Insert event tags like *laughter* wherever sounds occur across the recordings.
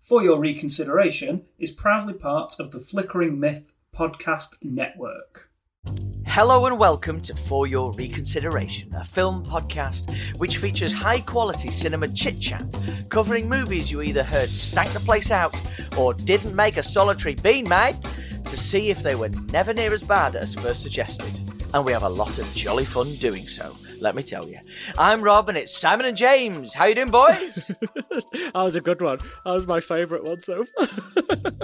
For Your Reconsideration is proudly part of the Flickering Myth podcast network. Hello and welcome to For Your Reconsideration, a film podcast which features high quality cinema chit chat, covering movies you either heard stank the place out or didn't make a solitary bean, mate, to see if they were never near as bad as first suggested. And we have a lot of jolly fun doing so, let me tell you. I'm Rob and it's Simon and James. How you doing, boys? *laughs* that was a good one. That was my favourite one so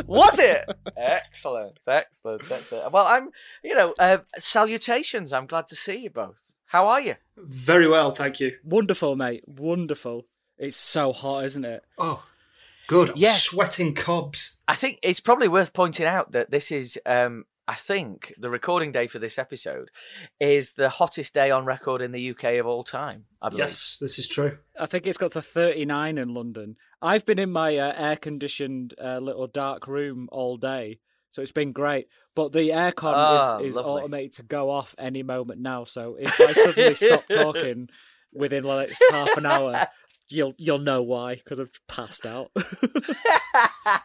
Was it? *laughs* Excellent, excellent, excellent. Well, I'm, you know, uh, salutations. I'm glad to see you both. How are you? Very well, thank you. Wonderful, mate. Wonderful. It's so hot, isn't it? Oh, good. I'm Yes. Sweating cobs. I think it's probably worth pointing out that this is, um, I think, the recording day for this episode is the hottest day on record in the UK of all time. I believe. Yes, this is true. I think it's got to 39 in London. I've been in my uh, air conditioned uh, little dark room all day, so it's been great. But the aircon Ah, is, is lovely. automated to go off any moment now. So if I suddenly stop *laughs* talking within like half an hour, you'll you'll know why because I've passed out. *laughs*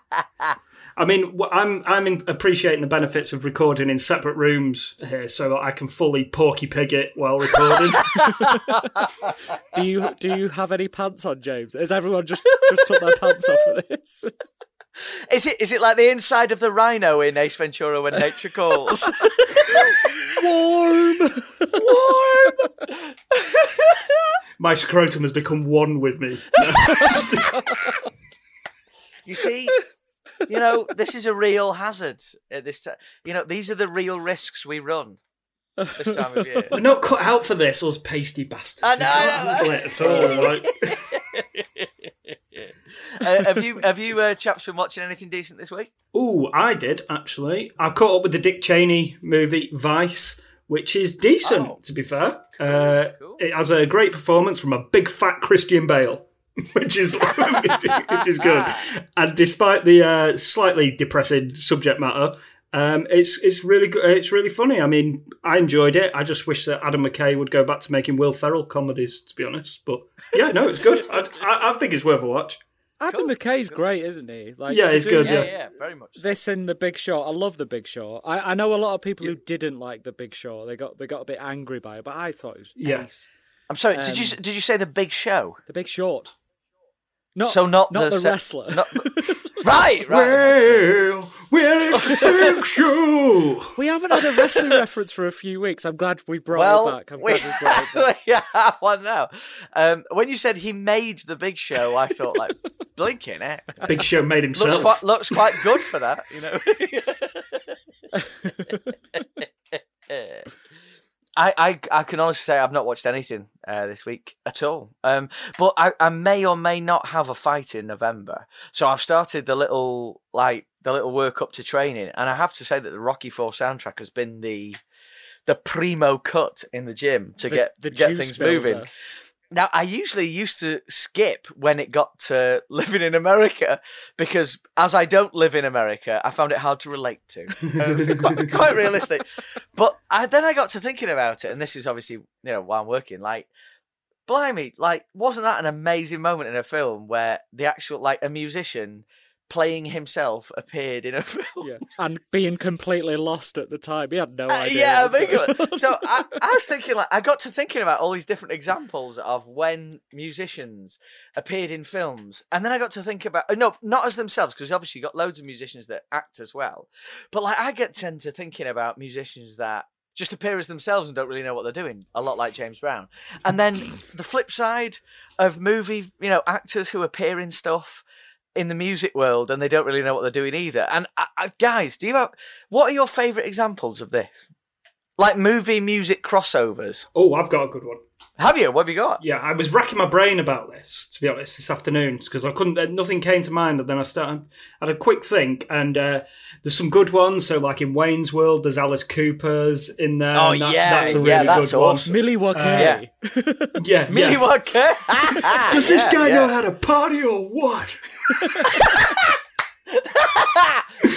*laughs* I mean, I'm I'm appreciating the benefits of recording in separate rooms here, so that I can fully porky pig it while recording. *laughs* do you do you have any pants on, James? Has everyone just just took their pants off for this? *laughs* Is it is it like the inside of the rhino in Ace Ventura when nature calls? *laughs* Warm. Warm. My scrotum has become one with me. You see, you know, this is a real hazard. At this, ti- you know, these are the real risks we run this time of year. *laughs* We're not cut out for this, us pasty bastards. I know, I know. it at all. Like, *laughs* uh, have you have you uh, chaps been watching anything decent this week? Oh, I did actually. I caught up with the Dick Cheney movie Vice, which is decent, Oh. to be fair. Uh, Cool. It has a great performance from a big fat Christian Bale, *laughs* which is *laughs* which, is- which is good. *laughs* And despite the uh, slightly depressing subject matter, um, it's it's really good. It's really funny. I mean, I enjoyed it. I just wish that Adam McKay would go back to making Will Ferrell comedies, to be honest. But yeah, no, it's good. I, I, I think it's worth a watch. Adam Cool, McKay's cool. great, isn't he? Like, Yeah, he's good, Yeah, Yeah. yeah, very much. so. This in The Big Short. I love The Big Short. I, I know a lot of people who didn't like The Big Short. They got they got a bit angry by it, but I thought it was Yeah. ace. I'm sorry. did you Um, did you say the Big Show? The Big Short. Not So not not the the, se- wrestler. not *laughs* Right, right. Well, well, it's a *laughs* big show. we haven't had a wrestling *laughs* reference for a few weeks. I'm glad we brought Well, it back. I'm we, glad we brought it back. we have one now. Um, when you said he made the Big Show, I thought like blinking it. Big Show made Looks himself. quite looks quite good for that, you know. I, I I can honestly say I've not watched anything uh, this week at all. Um, but I, I may or may not have a fight in November, so I've started the little like the little work up to training, and I have to say that the Rocky Four soundtrack has been the the primo cut in the gym to The- get the get things moving. Now, I usually used to skip when it got to *laughs* living in America because, as I don't live in America, I found it hard to relate to. *laughs* Uh, quite, quite realistic. But I, then I got to thinking about it, and this is obviously, you know, while I'm working. Like, blimey, like, wasn't that an amazing moment in a film where the actual, like, a musician playing himself appeared in a *laughs* film? Yeah, and being completely lost at the time. He had no Uh, idea. yeah, what was big going one. on. So I, *laughs* I was thinking, like, I got to thinking about all these different examples of when musicians appeared in films, and then I got to think about uh, no, not as themselves, because obviously you got loads of musicians that act as well, but like I get tend to thinking about musicians that just appear as themselves and don't really know what they're doing, a lot like James Brown. And then *coughs* the flip side of movie, you know, actors who appear in stuff in the music world and they don't really know what they're doing either. And uh, uh, guys, do you have what are your favourite examples of this? Like movie music crossovers. Oh, I've got a good one. Have you? What have you got? Yeah, I was racking my brain about this, to be honest, this afternoon, because I couldn't, uh, nothing came to mind. And then I started, I had a quick think, and uh, there's some good ones. So, like in Wayne's World, there's Alice Cooper's in there. Oh, that- yeah, that's a really yeah, that's good awesome. Millie Wakay. *laughs* one. Yeah, Millie yeah. Walker. Does this Yeah, guy yeah. know how to party or what?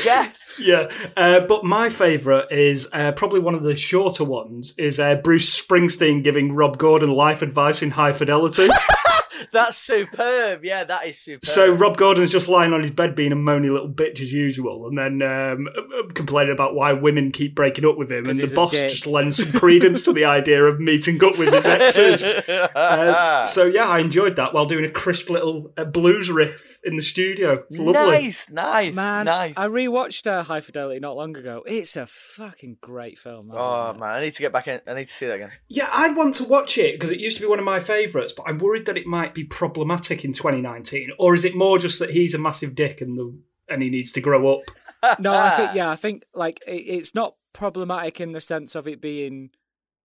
Yes. Yeah, uh, but my favourite is uh, probably one of the shorter ones. Is uh, Bruce Springsteen giving Rob Gordon life advice in High Fidelity? *laughs* *laughs* That's superb. Yeah, that is superb. So Rob Gordon's just lying on his bed being a moany little bitch as usual, and then um, uh, complaining about why women keep breaking up with him, and the boss dick. just lends some credence to the idea of meeting up with his exes. *laughs* Uh, so yeah, I enjoyed that while doing a crisp little uh, blues riff in the studio. It's lovely. nice, nice, Man, nice. I rewatched uh, High Fidelity not long ago. It's a fucking great film. that, Oh man, I need to get back in. I need to see that again. Yeah, I want to watch it because it used to be one of my favourites, but I'm worried that it might be problematic in 2019, or is it more just that he's a massive dick and the and he needs to grow up? *laughs* No, I think yeah, I think like it, it's not problematic in the sense of it being.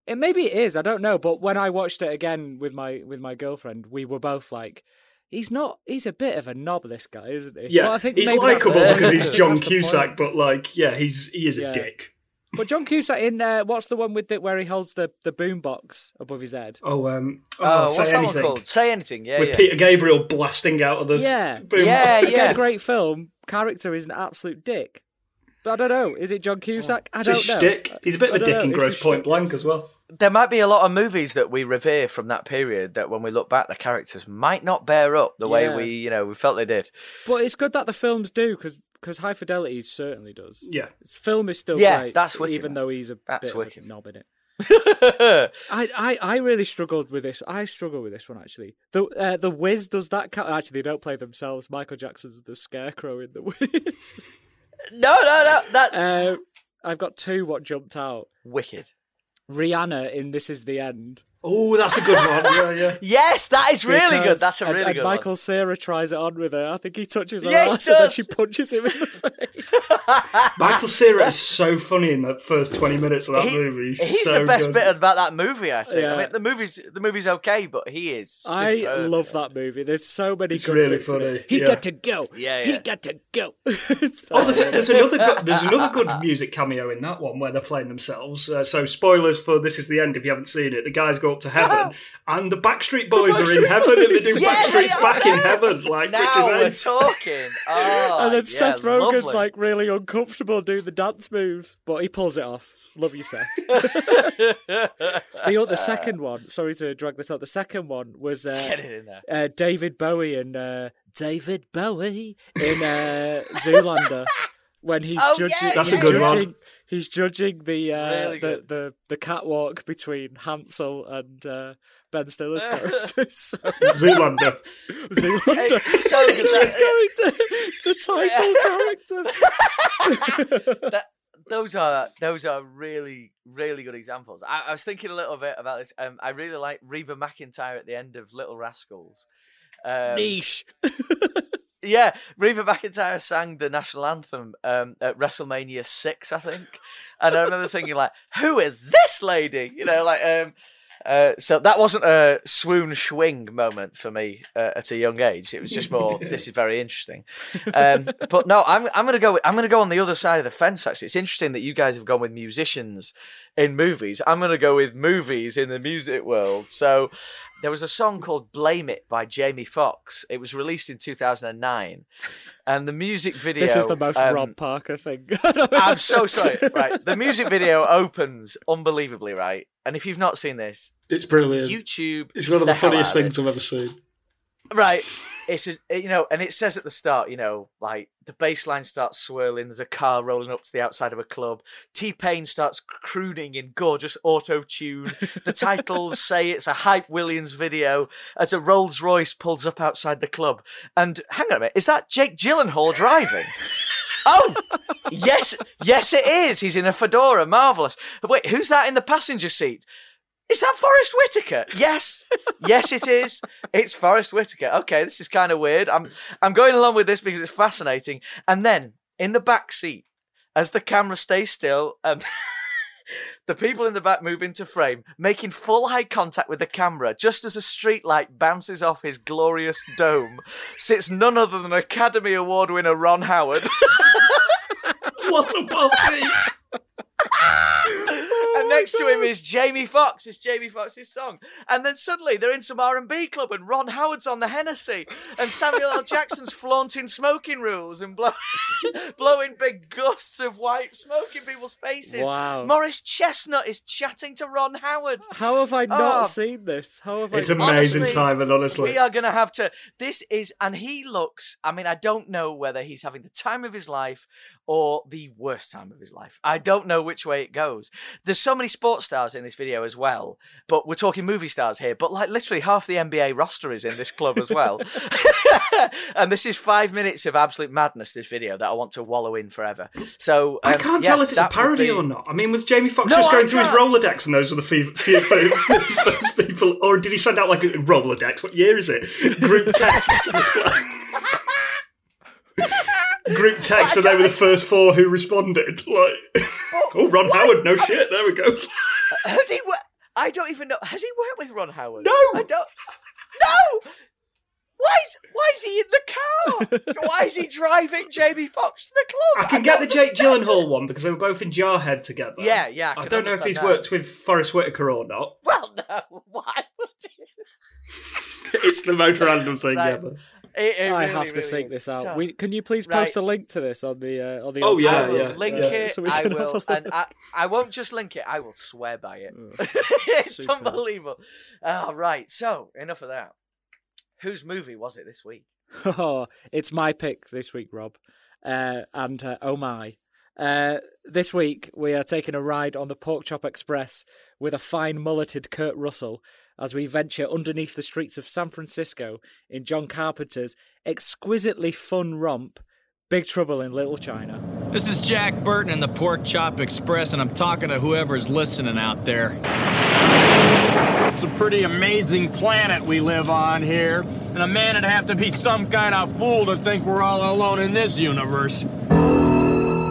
It maybe it is. I don't know. But when I watched it again with my with my girlfriend, we were both like, "He's not. He's a bit of a knob, this guy, isn't he?" Yeah, But I think he's likable because he's *laughs* John that's point. Cusack, but like, yeah, he's he is a dick. But John Cusack in there. What's the one with the, where he holds the the boom box above his head? Oh, um, oh, Oh, say what's that anything. one called? Say anything. Yeah, With yeah. Peter Gabriel blasting out of the Yeah. boom Yeah, box. It's yeah. a great film. Character is an absolute dick. But I don't know. Is it John Cusack? I It's don't a know. shtick. He's a bit of a don't dick in know. It's Grosse Pointe shtick. Blank as well. There might be a lot of movies that we revere from that period that, when we look back, the characters might not bear up the way we, you know, we felt they did. But it's good that the films do because High Fidelity certainly does. Yeah. His film is still Yeah, great, that's wicked, even man. though he's a That's bit wicked. of a knob in it. *laughs* I, I, I really struggled with this. I struggle with this one actually. The uh, the Wiz does that. Ca- actually, they don't play themselves. Michael Jackson's the Scarecrow in the *laughs* Wiz. no, no, no, that's uh, I've got two. What jumped out? wicked. Rihanna in This Is the End. Oh, that's a good one. Yeah, yeah. *laughs* Yes, that is really good. That's a and- really and good Michael Cera tries it on with her. I think he touches her Yeah, he ass and then does. she punches him in the *laughs* face. Michael Cera is so funny in the first 20 minutes of that He- movie. He's, He's so the best good. bit about that movie, I think. Yeah. I mean, the movie's the movie's okay, but he is. I love that movie. There's so many It's good really bits in it. funny, He yeah. got to go. Yeah, He got to go. *laughs* So Oh, there's, there's another good, there's another good music cameo in that one where they're playing themselves. Uh, so spoilers for this is the end if you haven't seen it. The guys go up to heaven *laughs* and the Backstreet Boys are in Backstreet heaven and they do Yeah, Backstreet's they are back in heaven, like Now which we're is ace. talking. Oh, *laughs* and then yeah, Seth Rogen's lovely. like really uncomfortable doing the dance moves, but he pulls it off. Love you, Seth. *laughs* the, the second one, sorry to drag this out, the second one was uh, Get it in there. uh, David Bowie and uh, David Bowie in uh, Zoolander when he's Oh, judging. yeah, That's a he's good one. Judging, He's judging the uh, Really the, the the catwalk between Hansel and uh, Ben Stiller's *laughs* character. so, *laughs* *laughs* Zoolander. Zoolander. It's so good. It's character, the title character. that, those are those are really really good examples. I, I was thinking a little bit about this. Um, I really like Reba McEntire at the end of Little Rascals. Um, Niche. Yeah, Reba McEntire sang the national anthem um, at WrestleMania six, I think, and I remember thinking like, "Who is this lady?" You know, like. Um, uh, so that wasn't a swoon swing moment for me uh, at a young age. It was just more. this is very interesting. Um, but no, I'm I'm gonna go. I'm gonna go on the other side of the fence. Actually, it's interesting that you guys have gone with musicians in movies. I'm gonna go with movies in the music world. So there was a song called "Blame It" by Jamie Foxx. It was released in 2009, and the music video. This is the most um, Rob Parker thing. *laughs* I'm so sorry. Right, the music video opens unbelievably. Right, and if you've not seen this, It's brilliant. YouTube. it's one of the, hell funniest out of it. things I've ever seen. Right. It's a, eh, you know, and it says at the start, you know, like the bass line starts swirling. There's a car rolling up to the outside of a club. T Pain starts crooning in gorgeous auto tune. The titles *laughs* say it's a hype Williams video as a Rolls Royce pulls up outside the club. And hang on a minute, is that Jake Gyllenhaal driving? Oh, yes, yes, it is. He's in a fedora, marvelous. Wait, who's that in the passenger seat? Is that Forest Whitaker? Yes, yes, it is. It's Forest Whitaker. Okay, this is kind of weird. I'm I'm going along with this because it's fascinating. And then in the back seat, as the camera stays still um, and *laughs* the people in the back move into frame, making full eye contact with the camera, just as a streetlight bounces off his glorious dome, sits none other than Academy Award winner Ron Howard. *laughs* What a posse! Oh and next to him is Jamie Foxx. It's Jamie Foxx's song, and then suddenly they're in some R and B club, and Ron Howard's on the Hennessy, and Samuel L. Jackson's *laughs* flaunting smoking rules and blow, *laughs* blowing big gusts of white smoke in people's faces. Wow. Morris Chestnut is chatting to Ron Howard. How have I not Oh. seen this? How have It's I? amazing, Honestly, Simon. Honestly, We are going to have to. This is, and he looks. I mean, I don't know whether he's having the time of his life or the worst time of his life. I don't know which way it goes. There's so many sports stars in this video as well, but we're talking movie stars here. But like literally half the NBA roster is in this club as well. *laughs* *laughs* and this is five minutes of absolute madness. This video that I want to wallow in forever. So I um, can't yeah, tell if it's a parody be- or not. I mean, was Jamie Foxx No, just going through his. Rolodex and those were the few, few, *laughs* those people, or did he send out like a Rolodex? What year is it? Group text. Group text, and they were the first four who responded. Like, oh, Ron Howard, no shit. There we go. Uh, had he wo- I don't even know. Has he worked with Ron Howard? No! I don't. No. Why is Why is he in the car? why is he driving Jamie Foxx to the club? I can get the Jake Gyllenhaal one because they were both in Jarhead together. Yeah, yeah. I can don't know if he's that. worked with Forest Whitaker or not. Well, no. *laughs* Why would? It's the most random thing Right. ever. It- it I really, have to really sync is. this out. We, can you please Right. post a link to this on the uh, on the? Oh, old yeah, I channel? will yeah, link yeah. it. So I can have a will, and I, I won't just link it. I will swear by it. Ugh. *laughs* it's Super. unbelievable. All right, so enough of that. Whose movie was it this week? *laughs* Oh, it's my pick this week, Rob. Uh, and uh, oh my. Uh, this week, we are taking a ride on the Pork Chop Express with a fine mulleted Kurt Russell as we venture underneath the streets of San Francisco in John Carpenter's exquisitely fun romp, Big Trouble in Little China. This is Jack Burton in the Pork Chop Express, and I'm talking to whoever's listening out there. It's a pretty amazing planet we live on here, and a man would have to be some kind of fool to think we're all alone in this universe.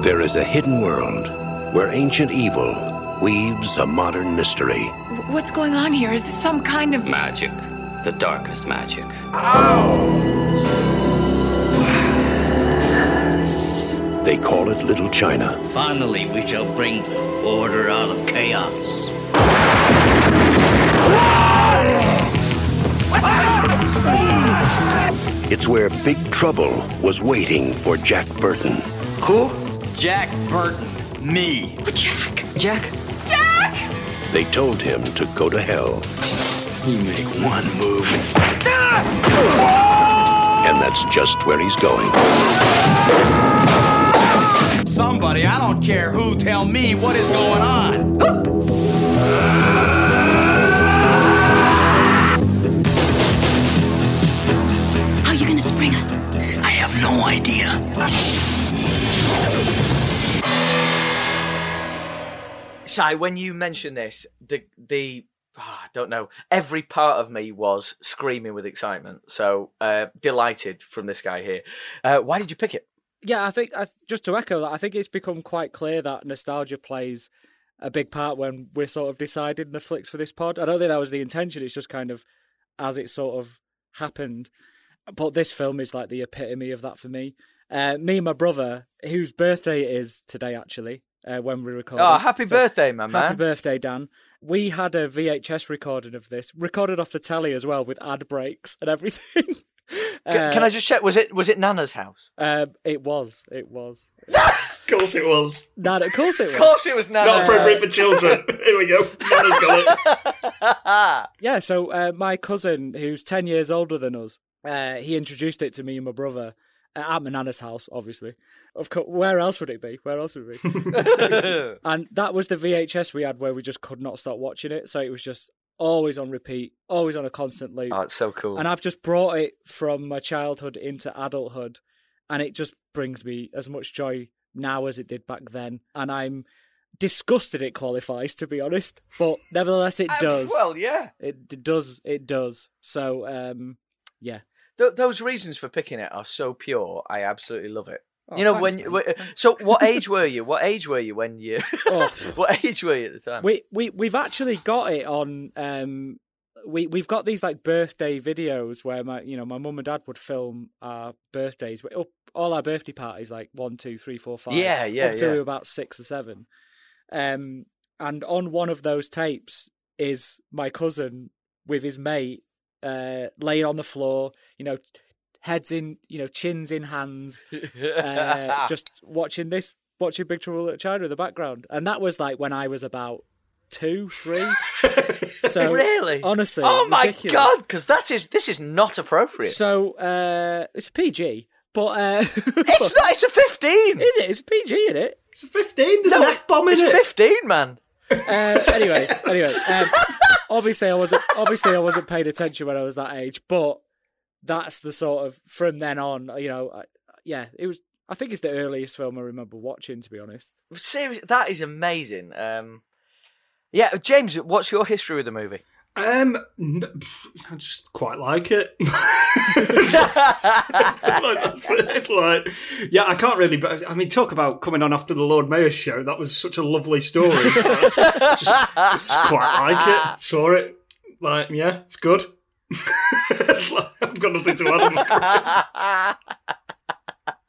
There is a hidden world where ancient evil weaves a modern mystery. What's going on here? Is this some kind of. Magic. The darkest magic. Ow! They call it Little China. Finally, we shall bring order out of chaos. It's where Big Trouble was waiting for Jack Burton. Who? Jack Burton. Me. Jack! Jack! They told him to go to hell, You make one move. and that's just where he's going. Somebody, I don't care who, tell me what is going on. Si, when you mentioned this, the the ah, I don't know, every part of me was screaming with excitement. So uh, delighted from this guy here. Uh, why did you pick it? Yeah, I think I, just to echo that, I think it's become quite clear that nostalgia plays a big part when we're sort of deciding the flicks for this pod. I don't think that was the intention. It's just kind of as it sort of happened. But this film is like the epitome of that for me. Uh, me and my brother, whose birthday it is today, actually, uh, when we record. Oh, happy birthday, my man! Happy birthday, Dan. We had a VHS recording of this, recorded off the telly as well with ad breaks and everything. *laughs* Can, can I just check? Was it was it Nana's house? Um, it was. It was. Of course it was. Nana, of course it was. Of course, it was Nana. Not Nana's. appropriate for children. *laughs* Here we go. Nana's got it. *laughs* Yeah, so uh, my cousin, who's 10 years older than us, uh, he introduced it to me and my brother uh, at my nana's house, obviously. Of course, where else would it be? Where else would it be? *laughs* and that was the VHS we had where we just could not stop watching it. So it was just always on repeat, always on a constant loop. oh, it's so cool. And I've just brought it from my childhood into adulthood, and it just brings me as much joy now as it did back then. And I'm disgusted it qualifies, to be honest, but nevertheless, it *laughs* Uh, does. Well, yeah. It, it does. It does. So, um, yeah. Th- those reasons for picking it are so pure. I absolutely love it. Oh, you know thanks, when. when- So, what age *laughs* were you? What age were you when you? Oh. *laughs* what age were you at the time? We we we've actually got it on. Um, we we've got these like birthday videos where my you know my mum and dad would film our birthdays. All our birthday parties like one, two, three, four, five. Yeah, yeah, up to yeah. about six or seven. Um, and on one of those tapes is my cousin with his mate uh, laying on the floor, you know, heads in, you know, chins in hands, uh, *laughs* just watching this, watching Big Trouble in Little China in the background, and that was like when I was about two, three. *laughs* So really? honestly, oh my ridiculous. god! Because that is this is not appropriate. So uh, it's a PG, but uh, *laughs* it's not. It's a fifteen. Is it? It's a PG, isn't it? It's a 15. There's No, an F bomb in it's it. fifteen, man. Uh, anyway, anyway, um, obviously I wasn't obviously I wasn't paying attention when I was that age, but that's the sort of from then on, you know, I, yeah, it was. I think it's the earliest film I remember watching, to be honest. Seriously, that is amazing. Um, yeah, James, what's your history with the movie? Um, I just quite like it. *laughs* like, that's it. Like, yeah, I can't really. But I mean, talk about coming on after the Lord Mayor's show. That was such a lovely story. *laughs* Just, just quite like it. Saw it. Like, yeah, it's good. *laughs* I've got nothing to add.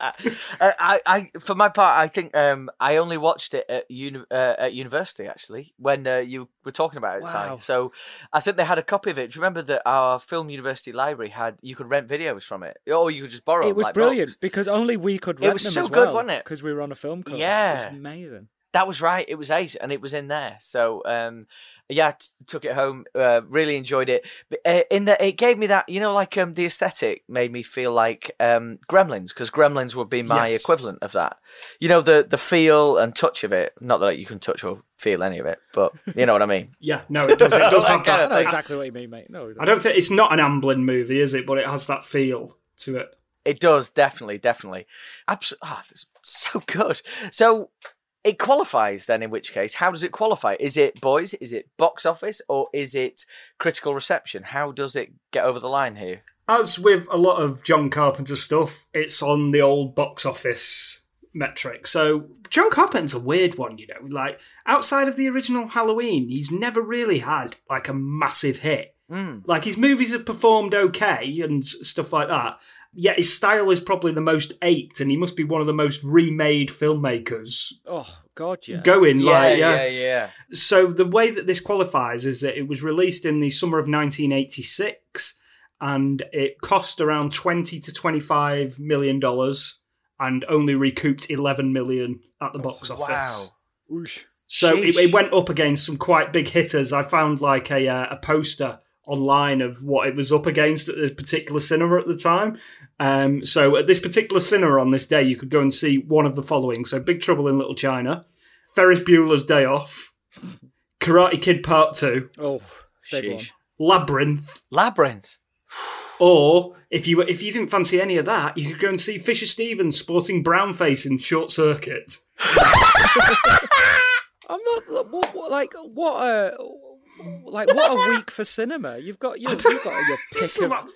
*laughs* Uh, I, I, for my part, I think um, I only watched it at uni- uh, at university actually when uh, you were talking about it. Si. So I think they had a copy of it. Do you remember that our film university library had you could rent videos from it, or you could just borrow. it was like brilliant books. because only we could It was them so as good, well, wasn't it? Because we were on a film course. Yeah. it was amazing. That was right. It was ace, and it was in there. So um, yeah, t- took it home. Uh, really enjoyed it. But, uh, in that, it gave me that you know, like um, the aesthetic made me feel like um, Gremlins because Gremlins would be my Yes. equivalent of that. You know, the the feel and touch of it. Not that you can touch or feel any of it, but you know what I mean. *laughs* Yeah, no, it does. It *laughs* does have That I know exactly what you mean, mate. No, I don't think it's not an Amblin movie, is it? But it has that feel to it. It does definitely, definitely. Absolutely. Oh, so good. So it qualifies then. In which case, how does it qualify? Is it boys? Is it box office? Or is it critical reception? How does it get over the line here? As with a lot of John Carpenter stuff, it's on the old box office metric. So John Carpenter's a weird one, you know. Like outside of the original Halloween, he's never really had like a massive hit. Mm. Like his movies have performed okay and stuff like that. Yet his style is probably the most aped, and he must be one of the most remade filmmakers Oh God, yeah. going. Yeah, like, yeah, yeah. so the way that this qualifies is that it was released in the summer of 1986 and it cost around 20 to 25 million dollars and only recouped 11 million at the box office. Wow. Oosh. So it, it went up against some quite big hitters. I found like a uh, a poster online of what it was up against at this particular cinema at the time. Um, so at this particular cinema on this day, you could go and see one of the following: so Big Trouble in Little China, Ferris Bueller's Day Off, Karate Kid Part Two, Oh, big one. Sheesh. Labyrinth, Labyrinth. or if you if you didn't fancy any of that, you could go and see Fisher Stevens sporting brown face in Short Circuit. *laughs* I'm not what, what, like what a like what a week for cinema. You've got your, you've got your *laughs* pick Some of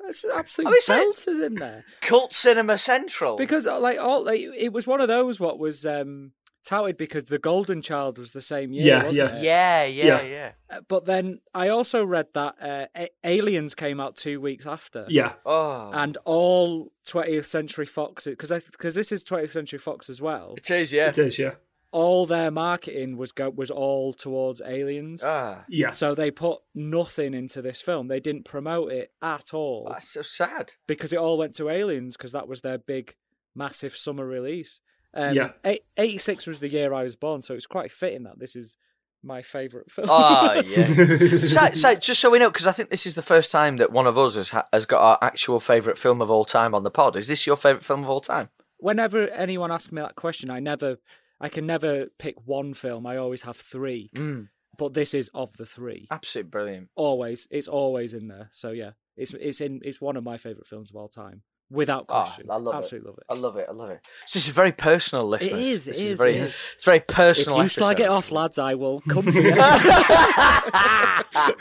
that's absolute I mean, so- belters in there Cult Cinema Central. because uh, like all like it was one of those what was um touted because the Golden Child was the same year, Yeah, wasn't yeah. it? yeah, yeah, Yeah. yeah. Uh, But then I also read that uh, A- Aliens came out two weeks after. yeah, Oh, And all 20th Century Fox, because I because this is 20th Century Fox as well. it is, yeah. it is. Yeah, All their marketing was go was all towards aliens. Ah, yeah. So they put nothing into this film. They didn't promote it at all that's so sad. because it all went to aliens because that was their big, massive summer release. Um, Yeah. 86 was the year I was born, so it's quite fitting that this is my favourite film. Oh, yeah. *laughs* so, so, just so we know, because I think this is the first time that one of us has, ha- has got our actual favourite film of all time on the pod. Is this your favourite film of all time? Whenever anyone asks me that question, I never, I can never pick one film. I always have three. Mm, But this is of the three. absolutely brilliant. Always, it's always in there. So yeah, it's it's in it's one of my favourite films of all time, without Oh, question. I love Absolutely it. love it. I love it. I love it. So this is very personal, listeners. is, This it is, very, it is. It's very If personal. you slag it off, lads, I will come for you.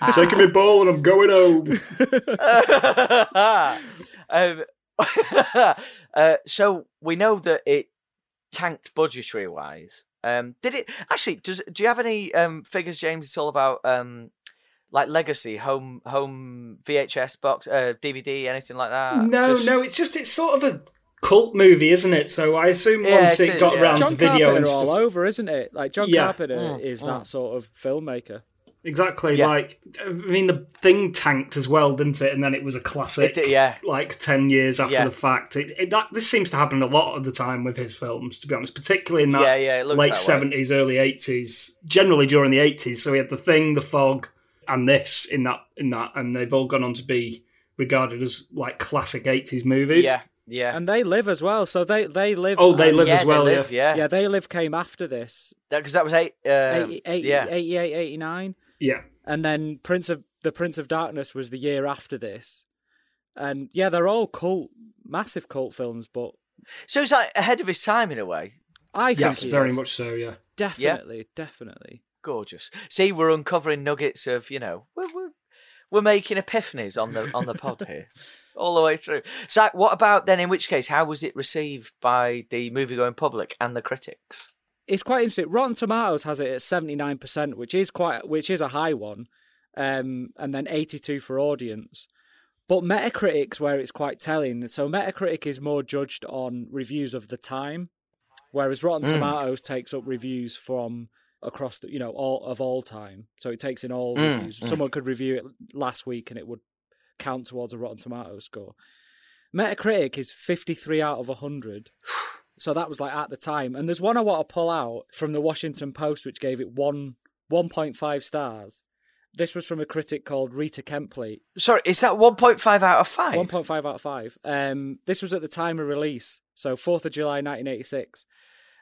I'm taking my ball and I'm going home. *laughs* um, *laughs* uh, so we know that it tanked budgetary wise. Um, did it actually? Does do you have any um, figures, James? It's all about um, like legacy, home, home VHS box, uh, DVD, anything like that. no, Just- no, it's just it's sort of a cult movie, isn't it? So I assume Yeah, once it it, is, got yeah. around John to video Carpenter and all over, isn't it? Like John Yeah. Carpenter Mm, is that sort of filmmaker. Exactly. Yeah. Like I mean, the thing tanked as well, didn't it? And then it was a classic. It yeah. Like ten years after Yeah. the fact, it, it, that, this seems to happen a lot of the time with his films. To be honest, particularly in that Yeah, yeah, late seventies, early eighties, generally during the eighties. So we had the thing, the fog, and this in that in that, and they've all gone on to be regarded as like classic eighties movies. Yeah, yeah. And they live as well, so they they live. Oh, they um, live yeah, as well. they yeah. yeah. Yeah, they live came after this. Because that was eight. Uh, 80, 80, yeah. 88, 89. Yeah. and then Prince of the Prince of Darkness was the year after this, and yeah, they're all cult, massive cult films. But So it's like ahead of his time in a way. I think Yes, he very is. much so. Yeah. definitely, definitely. Gorgeous. See, we're uncovering nuggets of you know we're we're, we're making epiphanies on the on the pod here, *laughs* all the way through. So, what about then? In which case, how was it received by the movie going public and the critics? It's quite interesting. Rotten Tomatoes has it at seventy nine percent, which is quite, which is a high one, um, and then eighty two for audience. But Metacritic's where it's quite telling. So Metacritic is more judged on reviews of the time, whereas Rotten hmm. Tomatoes takes up reviews from across the you know all of all time. So it takes in all hmm, reviews. Hmm. Someone could review it last week and it would count towards a Rotten Tomatoes score. Metacritic is 53 out of 100. *sighs* *sighs* *sighs* So that was like at the time. And there's one I want to pull out from the Washington Post, which gave it one 1.5 stars. This was from a critic called Rita Kempley. Sorry, is that one point five out of five? 1.5 out of 5. Um, this was at the time of release, so 4th of July 1986.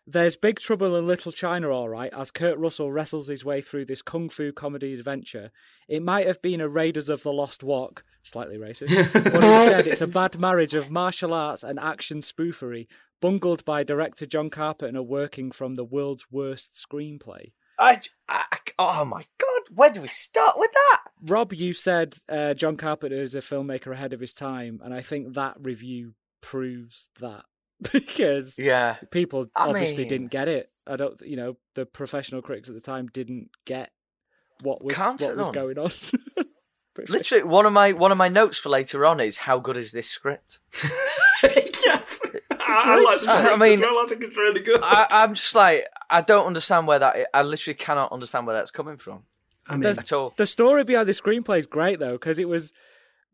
There's Big Trouble in Little China, all right, as Kurt Russell wrestles his way through this kung fu comedy adventure. It might have been a Raiders of the Lost Wok, slightly racist, *laughs* but instead it's a bad marriage of martial arts and action spoofery, bungled by director John Carpenter working from the world's worst screenplay. I, I, oh my god, where do we start with that? Rob, you said uh, John Carpenter is a filmmaker ahead of his time, and I think that review proves that *laughs* because Yeah, people I obviously mean- didn't get it. I don't, you know, the professional critics at the time didn't get what was what it was on? going on. *laughs* literally one of my one of my notes for later on is how good is this script? *laughs* yes. I, I like the I script mean, as well. I think it's really good. I, I'm just like I don't understand where that. I literally cannot understand where that's coming from I mean, There's- at all. the story behind the screenplay is great though because it was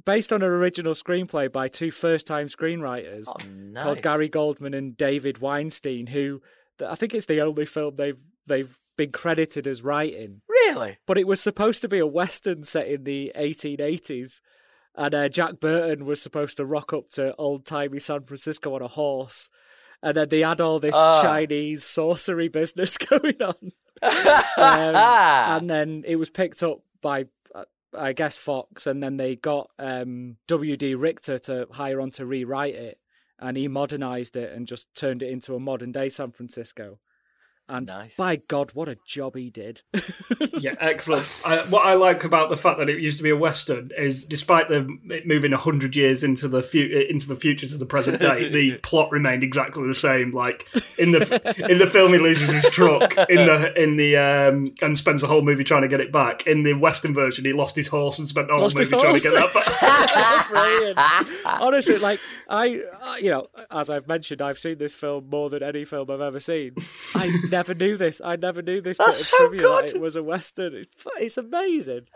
based on an original screenplay by two first-time screenwriters Oh, nice. called Gary Goldman and David Weinstein, who I think it's the only film they've they've been credited as writing. Really? but it was supposed to be a western set in the 1880s and uh, jack burton was supposed to rock up to old timey san francisco on a horse and then they had all this Ah. chinese sorcery business *laughs* going on *laughs* um, *laughs* and then it was picked up by i guess fox and then they got um, wd richter to hire on to rewrite it and he modernized it and just turned it into a modern day san francisco and Nice. by god what a job he did *laughs* yeah, excellent. I, what I like about the fact that it used to be a western is, despite the it moving hundred years into the fu- into the future to the present day, the *laughs* plot remained exactly the same. Like in the in the film, he loses his truck in the in the um, and spends the whole movie trying to get it back. In the western version, he lost his horse and spent the whole Lost movie trying to get that back. *laughs* Brilliant. Honestly, like I, I- you know, as I've mentioned, I've seen this film more than any film I've ever seen. I never knew this. I never knew this That's so trivia that good. it was a western. It's, it's amazing. *laughs*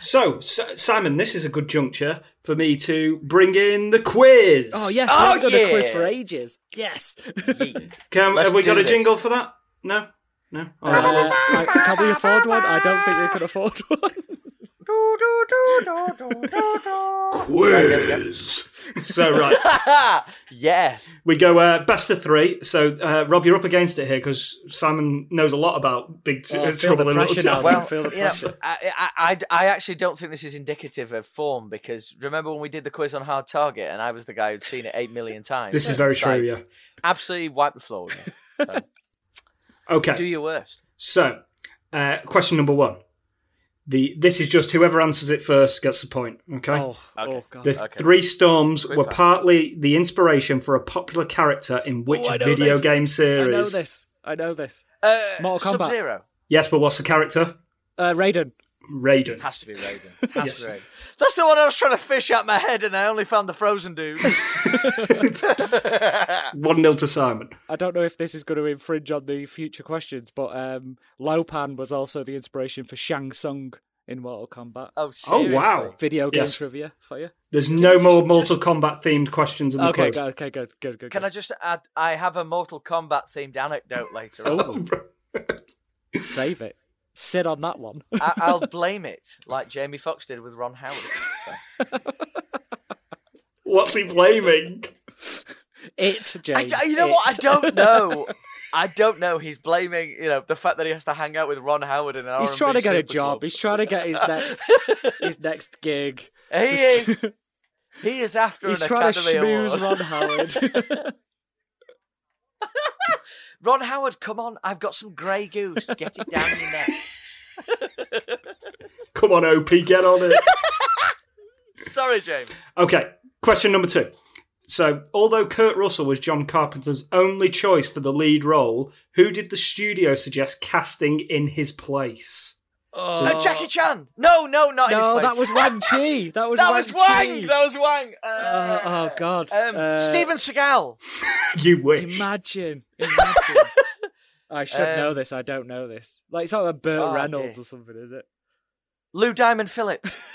So, S- Simon, this is a good juncture for me to bring in the quiz. Oh yes, Oh, we haven't done a quiz for ages. Yes. *laughs* Can, Let's have we do got a jingle for that? No, no. All Uh, right. I- can we afford one? I don't think we can afford one. *laughs* quiz. *laughs* so right, *laughs* yeah. we go uh, best of three. So uh, Rob, you're up against it here because Simon knows a lot about Big Oh, I uh, feel the Trouble in Little pressure. China. Well, feel the you know, pressure. I, I, I, I actually don't think this is indicative of form because remember when we did the quiz on Hard Target and I was the guy who'd seen it eight million times. This is very true. like, Yeah. Absolutely wipe the floor with me. So, *laughs* Okay. do your worst. So, uh, question number one. The this is just whoever answers it first gets the point. Okay. Oh, Okay. oh god. The okay. three storms Quick were fire. partly the inspiration for a popular character in which Oh, video this. game series? I know this. I know this. Uh, Mortal Kombat. Sub-Zero. Yes, but what's the character? Uh, Raiden. Raiden. Has to be Raiden. *laughs* Has Yes. to be Raiden. That's the one I was trying to fish out my head, and I only found the frozen dude. *laughs* *laughs* One 0 to Simon. I don't know if this is going to infringe on the future questions, but um, Lo Pan was also the inspiration for Shang Tsung in Mortal Kombat. oh, Oh seriously? wow! Video game Yes. trivia for you. There's no more just- Mortal Kombat themed questions in the Okay, quiz. go- okay, good, good, good. Can I just add? I have a Mortal Kombat themed anecdote later on. Oh, *laughs* save it. Sit on that one. I- I'll *laughs* blame it, like Jamie Foxx did with Ron Howard. What's he blaming? It, I, James. you know what? I don't *laughs* know. I don't know. He's blaming, you know, the fact that he has to hang out with Ron Howard in an He's R&B trying to get a job. club. He's trying to get his *laughs* next his next gig. He Just- is. He is after He's an trying to Academy schmooze Award. Ron Howard. Ron Howard, come on! I've got some grey goose. Get it down your neck. *laughs* Come on, Opie, get on it. *laughs* Sorry, James. Okay, question number two. So, although Kurt Russell was John Carpenter's only choice for the lead role, who did the studio suggest casting in his place? Uh, Jackie Chan. No, no, not in his no, that was Wang Chi. *laughs* That was that Wang was Chi. That was Wang. Uh, Uh, oh God. um, Uh, Steven Seagal. *laughs* You wish. Imagine. Imagine. *laughs* I should Um, know this. I don't know this. Like it's like a Burt Oh, Reynolds dear. or something, is it? Lou Diamond Phillips.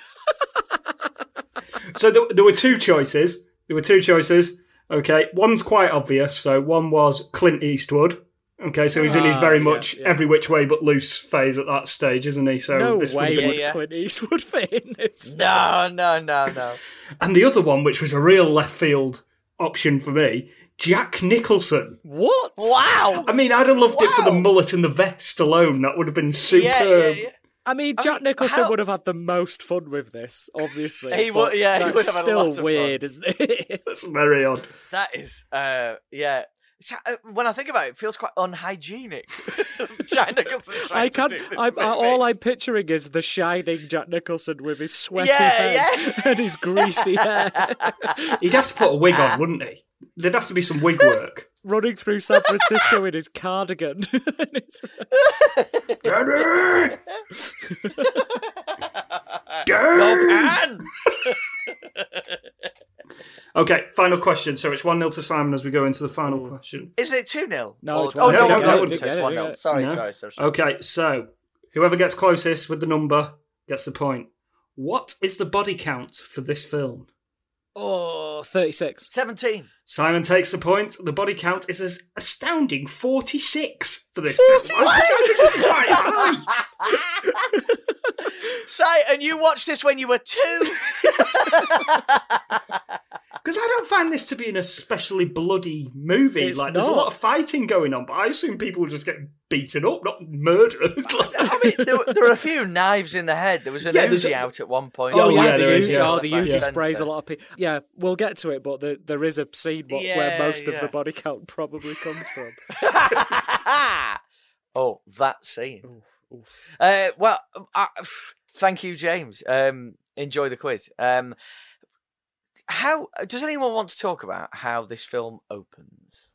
So, there, there were two choices. There were two choices. Okay, one's quite obvious. So, one was Clint Eastwood. Okay, so he's in his Ah, very much yeah. every which way but loose phase at that stage, isn't he? So, no this would way have been would yeah. Clint Eastwood *laughs* fit in this. No, no, no, no. *laughs* And the other one, which was a real left field option for me, Jack Nicholson. What? Wow. I mean, I'd have loved it for the mullet and the vest alone. That would have been superb. Yeah, yeah, yeah. I mean, I Jack mean, Nicholson how- would have had the most fun with this, obviously. He but would- yeah, he that's would have had a still lot of fun. weird, isn't it? *laughs* That's very odd. That is, uh, yeah. It's, uh, When I think about it, it feels quite unhygienic. *laughs* Jack Nicholson *laughs* I can't. do this I'm, I, all I'm picturing is the shining Jack Nicholson with his sweaty Yeah, head yeah. *laughs* and his greasy hair, He'd have to put a wig on, wouldn't he? There'd have to be some wig work. *laughs* running through San Francisco in his cardigan. *laughs* *laughs* And his- Daddy! No. Okay, final question. So it's 1 0 to Simon as we go into the final question. Isn't it 2 0? No, it's oh, 1-0. no, No, no, no, no, no, it's 1 no, 0. no. Sorry, No. sorry, sorry, sorry. Okay, so whoever gets closest with the number gets the point. What is the body count for this film? Oh, 36. 17. Simon takes the point. The body count is an astounding 46 for this film. This is quite high. Say, and you watched this when you were two? *laughs* *laughs* Because I don't find this to be an especially bloody movie. It's like, there's a lot of fighting going on, but I assume people will just get beaten up, not murdered. I mean, *laughs* there, were- there were a few knives in the head. There was an Yeah, Uzi a- out at one point. Oh, Oh, yeah, yeah, the, there is, Uzi, yeah. oh, the Like Uzi that. sprays a lot of people. Yeah, we'll get to it, but the, there is a scene wh- where Yeah, most of the body count probably comes from. *laughs* oh, that scene. Uh, well, uh, thank you, James. Um, enjoy the quiz. Um, how uh, does anyone want to talk about how this film opens?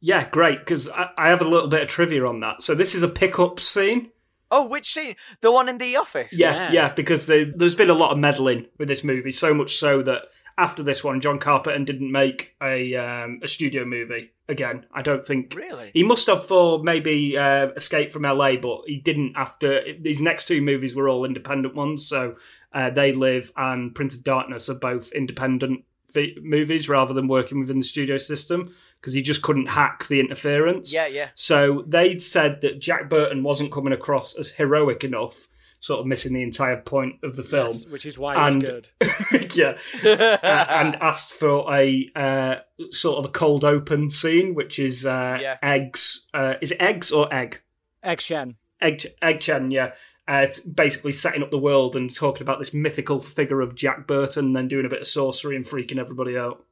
yeah, great, because I, I have a little bit of trivia on that. So this is a pickup scene. Oh, which scene? The one in the office. Yeah, Yeah. yeah, because they, there's been a lot of meddling with this movie, so much so that after this one, John Carpenter didn't make a um, a studio movie again. I don't think Really? he must have for maybe uh, Escape from LA, but he didn't after these next two movies were all independent ones. So uh, They Live and Prince of Darkness are both independent fi- movies rather than working within the studio system because he just couldn't hack the interference. Yeah, yeah. So they'd said that Jack Burton wasn't coming across as heroic enough, sort of missing the entire point of the film. Yes, which is why it's And- good. *laughs* yeah, *laughs* uh, and asked for a uh, sort of a cold open scene, which is uh, Yeah. eggs. Uh, is it eggs or egg? Egg Shen. Egg, egg Shen, yeah. Uh, it's basically setting up the world and talking about this mythical figure of Jack Burton, and then doing a bit of sorcery and freaking everybody out.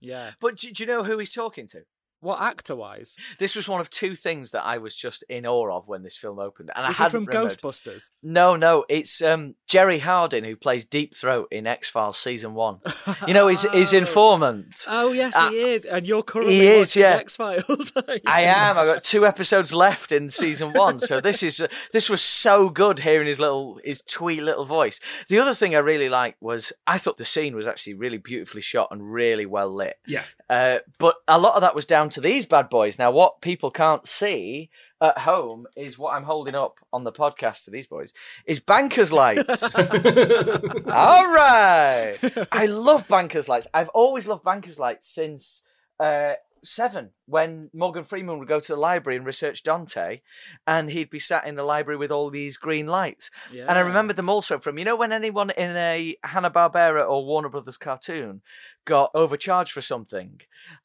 Yeah. But do, do you know who he's talking to? What actor wise? This was one of two things that I was just in awe of when this film opened, and Is I had from Ghostbusters? No, no, it's um, Jerry Hardin who plays Deep Throat in X Files season one. You know, he's his *laughs* Oh. informant. Oh yes, Uh, he is, and you're currently he is, watching yeah. X Files. *laughs* I am. I've got two episodes left in season one, so this is uh, this was so good hearing his little his twee little voice. The other thing I really liked was I thought the scene was actually really beautifully shot and really well lit. Yeah. Uh, but a lot of that was down to these bad boys. Now, what people can't see at home is what I'm holding up on the podcast to these boys is bankers lights. *laughs* All right. I love bankers lights. I've always loved bankers lights since uh, Seven, when Morgan Freeman would go to the library and research Dante, and he'd be sat in the library with all these green lights. And I Yeah. remember them also from, you know, when anyone in a Hanna-Barbera or Warner Brothers cartoon got overcharged for something,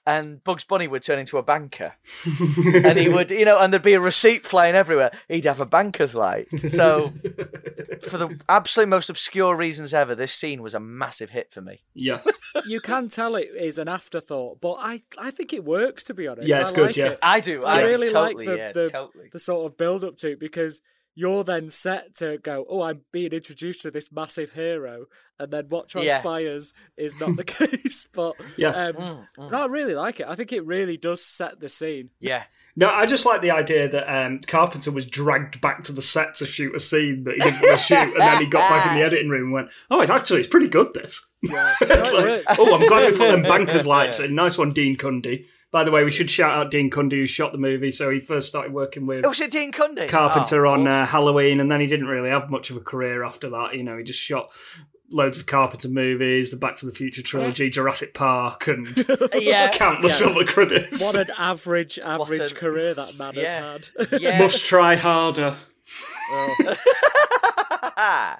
and Bugs Bunny would turn into a banker, and he would, *laughs* you know, and there'd be a receipt flying everywhere. He'd have a banker's light. So, for the absolute most obscure reasons ever, this scene was a massive hit for me. Yeah. you can tell it is an afterthought, but I I think it works to be honest. Yeah, it's I good, like yeah. it. I do. I I really totally, like the, yeah, the, totally. the sort of build up to it because you're then set to go, oh, I'm being introduced to this massive hero, and then what Yeah. transpires is not the *laughs* case. But Yeah. um, Mm, no, I really like it. I think it really does set the scene. Yeah. No, I just like the idea that um, Carpenter was dragged back to the set to shoot a scene that he didn't want to shoot, and then he got back in the editing room and went, "Oh, it's actually it's pretty good. This." Yeah, *laughs* It's No, it like, oh, I'm glad we put them *laughs* bankers lights in. Nice one, Dean Cundey. By the way, we should shout out Dean Cundey who shot the movie. So he first started working with Oh, was it Dean Cundey? Carpenter Oh, on uh, awesome. Halloween, and then he didn't really have much of a career after that. You know, he just shot loads of Carpenter movies, the Back to the Future trilogy, Jurassic Park, and *laughs* yeah. countless Yeah. other credits. What an average, average a- career that man Yeah. has had. *laughs* Yeah. Must try harder. *laughs* uh,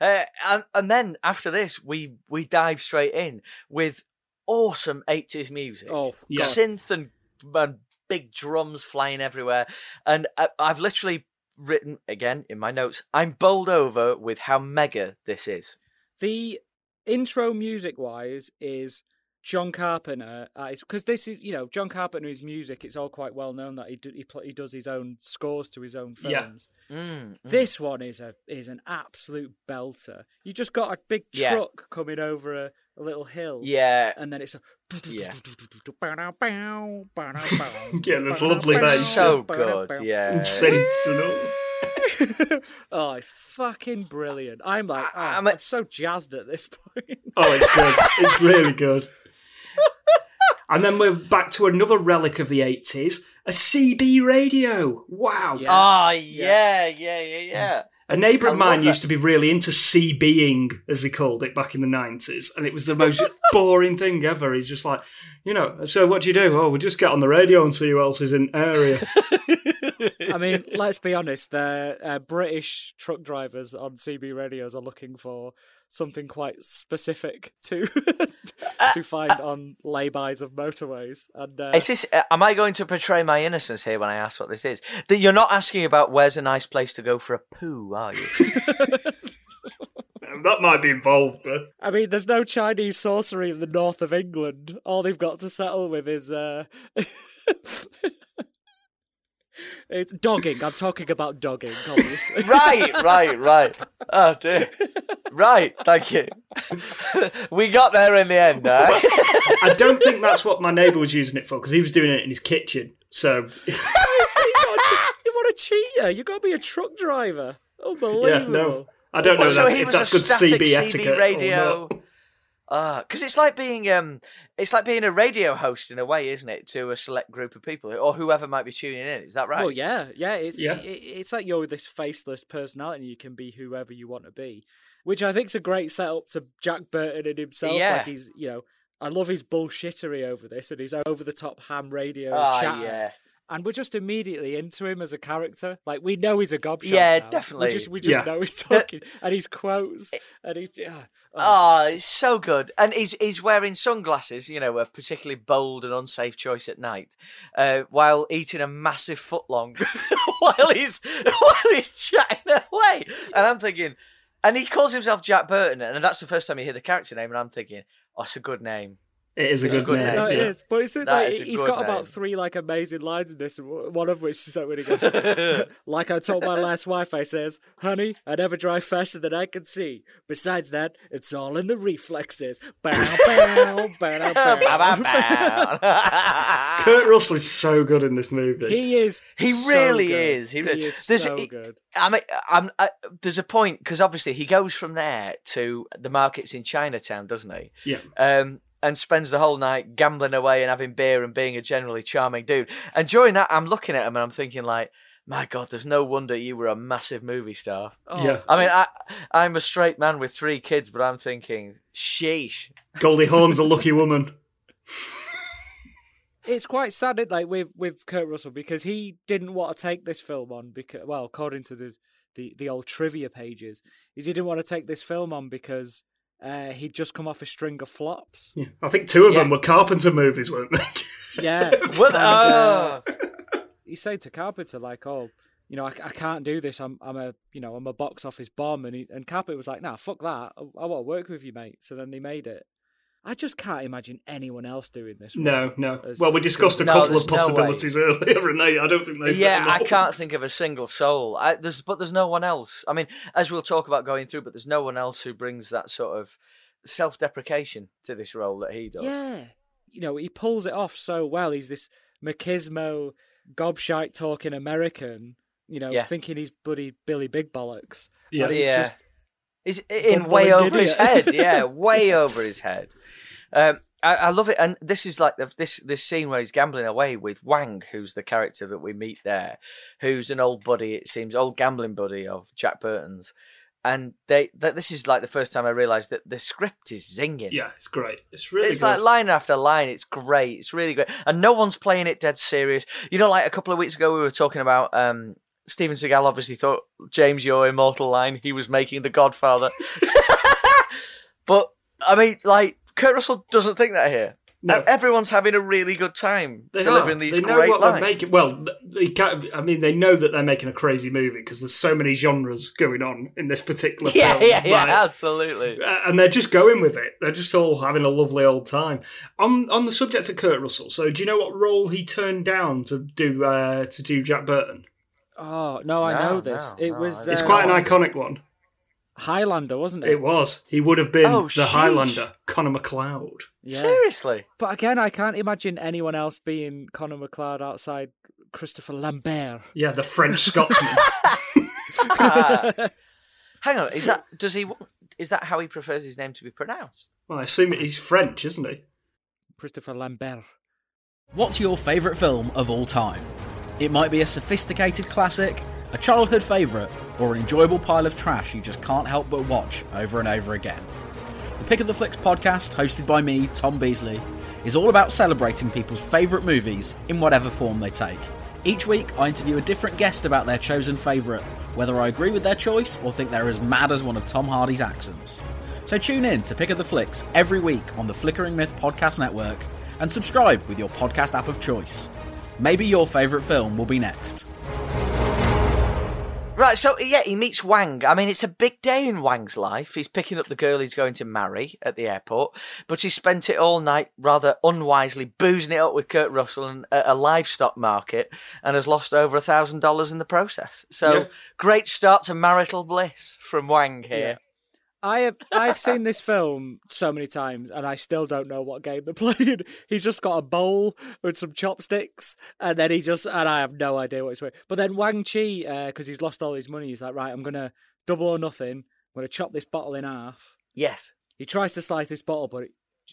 and, and then after this, we we dive straight in with awesome 80s music. oh, Yeah. Synth and, and big drums flying everywhere. And I, I've literally written again in my notes. I'm bowled over with how mega this is. The intro music wise is John Carpenter because this is you know John Carpenter's music. It's all quite well known that he do, he, pl- he does his own scores to his own Yeah. films. Mm, mm. This one is a is an absolute belter. You just got a big Yeah. truck coming over a, a little hill. yeah. And then it's a Yeah. *laughs* Yeah, there's lovely bass. So good. Yeah. *laughs* Sensational. *laughs* oh, it's fucking brilliant. I'm like, oh, I- I'm, I'm so jazzed at this point. Oh, it's good. it's really good. And then we're back to another relic of the 80s a CB radio. Wow. Yeah. Ah, yeah, yeah, yeah, yeah. A neighbour I of mine used to be really into CBing, as he called it back in the 90s, and it was the most *laughs* boring thing ever. He's just like, you know, so what do you do? Oh, we just get on the radio and see who else is in area. *laughs* I mean, let's be honest. The uh, British truck drivers on CB radios are looking for something quite specific to *laughs* to find on laybys of motorways. And uh, Is this? Uh, am I going to portray my innocence here when I ask what this is? That you're not asking about where's a nice place to go for a poo, are you? *laughs* that might be involved, but I mean, there's no Chinese sorcery in the north of England. All they've got to settle with is uh, *laughs* it's dogging. I'm talking about dogging, obviously. *laughs* right, right, right. Oh dear. Right, thank you. we got there in the end, eh? I don't think that's what my neighbour was using it for because he was doing it in his kitchen. So, *laughs* you want a, you want a cheater? You got to be a truck driver. Unbelievable. yeah, no. I don't know so that, he if was that's a good static CB CB etiquette. or radio. Not. because it's like being um, it's like being a radio host in a way, isn't it, to a select group of people or whoever might be tuning in? Is that right? Well, yeah, yeah. It's Yeah. It, it's like you're this faceless personality. and You can be whoever you want to be, which I think's a great setup to Jack Burton and himself. Yeah. Like he's, you know, I love his bullshittery over this and his over the top ham radio Ah, chat. yeah. And we're just immediately into him as a character. Like we know he's a gobshite. Yeah, now. definitely. We just we just Yeah. know he's *laughs* talking and his quotes and he's yeah. oh. Oh, it's so good. And he's he's wearing sunglasses, you know, a particularly bold and unsafe choice at night, uh, while eating a massive footlong *laughs* while he's while he's chatting away. And I'm thinking, and he calls himself Jack Burton, and that's the first time you hear the character name, and I'm thinking, oh, it's a good name. It is a good, good name. name. No, it yeah. is. But it's That like is a he's got name. about three like amazing lines in this, one of which is like when he goes, "Like I told my last wife, I says, honey, I never drive faster than I can see. Besides that, it's all in the reflexes." *laughs* Bow, bow, bow, bow, Ba, ba, bow. *laughs* Kurt Russell is so good in this movie. He is. He so really good. is. He, really- is There's- so he- good. I mean, I'm, I, there's a point because obviously he goes from there to the markets in Chinatown, doesn't he? Yeah. Um, and spends the whole night gambling away and having beer and being a generally charming dude. And during that, I'm looking at him and I'm thinking like, my God, there's no wonder you were a massive movie star. Oh, Yeah. I mean, I, I'm a straight man with three kids, but I'm thinking, sheesh. Goldie Hawn's a lucky woman. it's quite sad, it, like with with Kurt Russell, because he didn't want to take this film on because, well, according to the the, the old trivia pages, is he didn't want to take this film on because uh, he'd just come off a string of flops. Yeah. I think two of Yeah. them were Carpenter movies, weren't they? Yeah, *laughs* What? Uh, he said to Carpenter like, "Oh, you know, I, I can't do this. I'm I'm a you know I'm a box office bomb." And he, and Carpenter was like, "Nah, fuck that. I, I want to work with you, mate." So then they made it. I just can't imagine anyone else doing this. No, no. As- Well, we discussed a No, couple of there's no possibilities earlier, *laughs* and they, I don't think they. yeah, I can't think of a single soul. I, there's, but there's no one else. I mean, as we'll talk about going through, but there's no one else who brings that sort of self-deprecation to this role that he does. Yeah. You know, he pulls it off so well. He's this machismo, gobshite talking American, you know, Yeah. thinking he's bloody Billy Big Bollocks. Yeah. And he's Yeah. just He's in Bumbling way over his head. Yeah, *laughs* way over his head. Um, I, I love it, and this is like the, this this scene where he's gambling away with Wang, who's the character that we meet there, who's an old buddy. It seems old gambling buddy of Jack Burton's, and they that this is like the first time I realised that the script is zinging. Yeah, it's great. It's really it's good. like line after line. It's great. It's really great, and no one's playing it dead serious. You know, like a couple of weeks ago, we were talking about um, Steven Seagal. Obviously, thought James, your immortal line, he was making The Godfather. *laughs* but I mean, like Kurt Russell doesn't think that here. No. And everyone's having a really good time They delivering are. these they know great what lines. they're making. Well, they can't, I mean, they know that they're making a crazy movie because there's so many genres going on in this particular *laughs* yeah, film. yeah, yeah, right? absolutely. Uh, and they're just going with it. They're just all having a lovely old time. On on the subject of Kurt Russell, so do you know what role he turned down to do uh, to do Jack Burton? Oh no, I No, know this. no, it no, was It's uh, quite an iconic one. Highlander, wasn't it? It was. He would have been Oh, the sheesh. Highlander, Connor MacLeod. Yeah. Seriously. But again, I can't imagine anyone else being Connor MacLeod outside Christopher Lambert. Yeah, the French *laughs* Scotsman. *laughs* Hang on, is that does he? want- Is that how he prefers his name to be pronounced? well, I assume he's French, isn't he? Christopher Lambert. What's your favourite film of all time? It might be a sophisticated classic, a childhood favourite, or an enjoyable pile of trash you just can't help but watch over and over again. The Pick of the Flicks podcast, hosted by me, Tom Beasley, is all about celebrating people's favourite movies in whatever form they take. Each week, I interview a different guest about their chosen favourite, whether I agree with their choice or think they're as mad as one of Tom Hardy's accents. So tune in to Pick of the Flicks every week on the Flickering Myth Podcast Network and subscribe with your podcast app of choice. Maybe your favourite film will be next. Right, so yeah, he meets Wang. I mean, it's a big day in Wang's life. He's picking up the girl he's going to marry at the airport, but he spent it all night rather unwisely boozing it up with Kurt Russell and at a livestock market and has lost over a thousand dollars in the process. So Yeah. great start to marital bliss from Wang here. I have I've seen this film so many times and I still don't know what game they're *laughs* playing. He's just got a bowl with some chopsticks and then he just and I have no idea what he's doing. But then Wang Chi, because he's lost all his money, he's like, right, I'm gonna double or nothing. I'm gonna chop this bottle in half. Yes. He tries to slice this bottle, but it,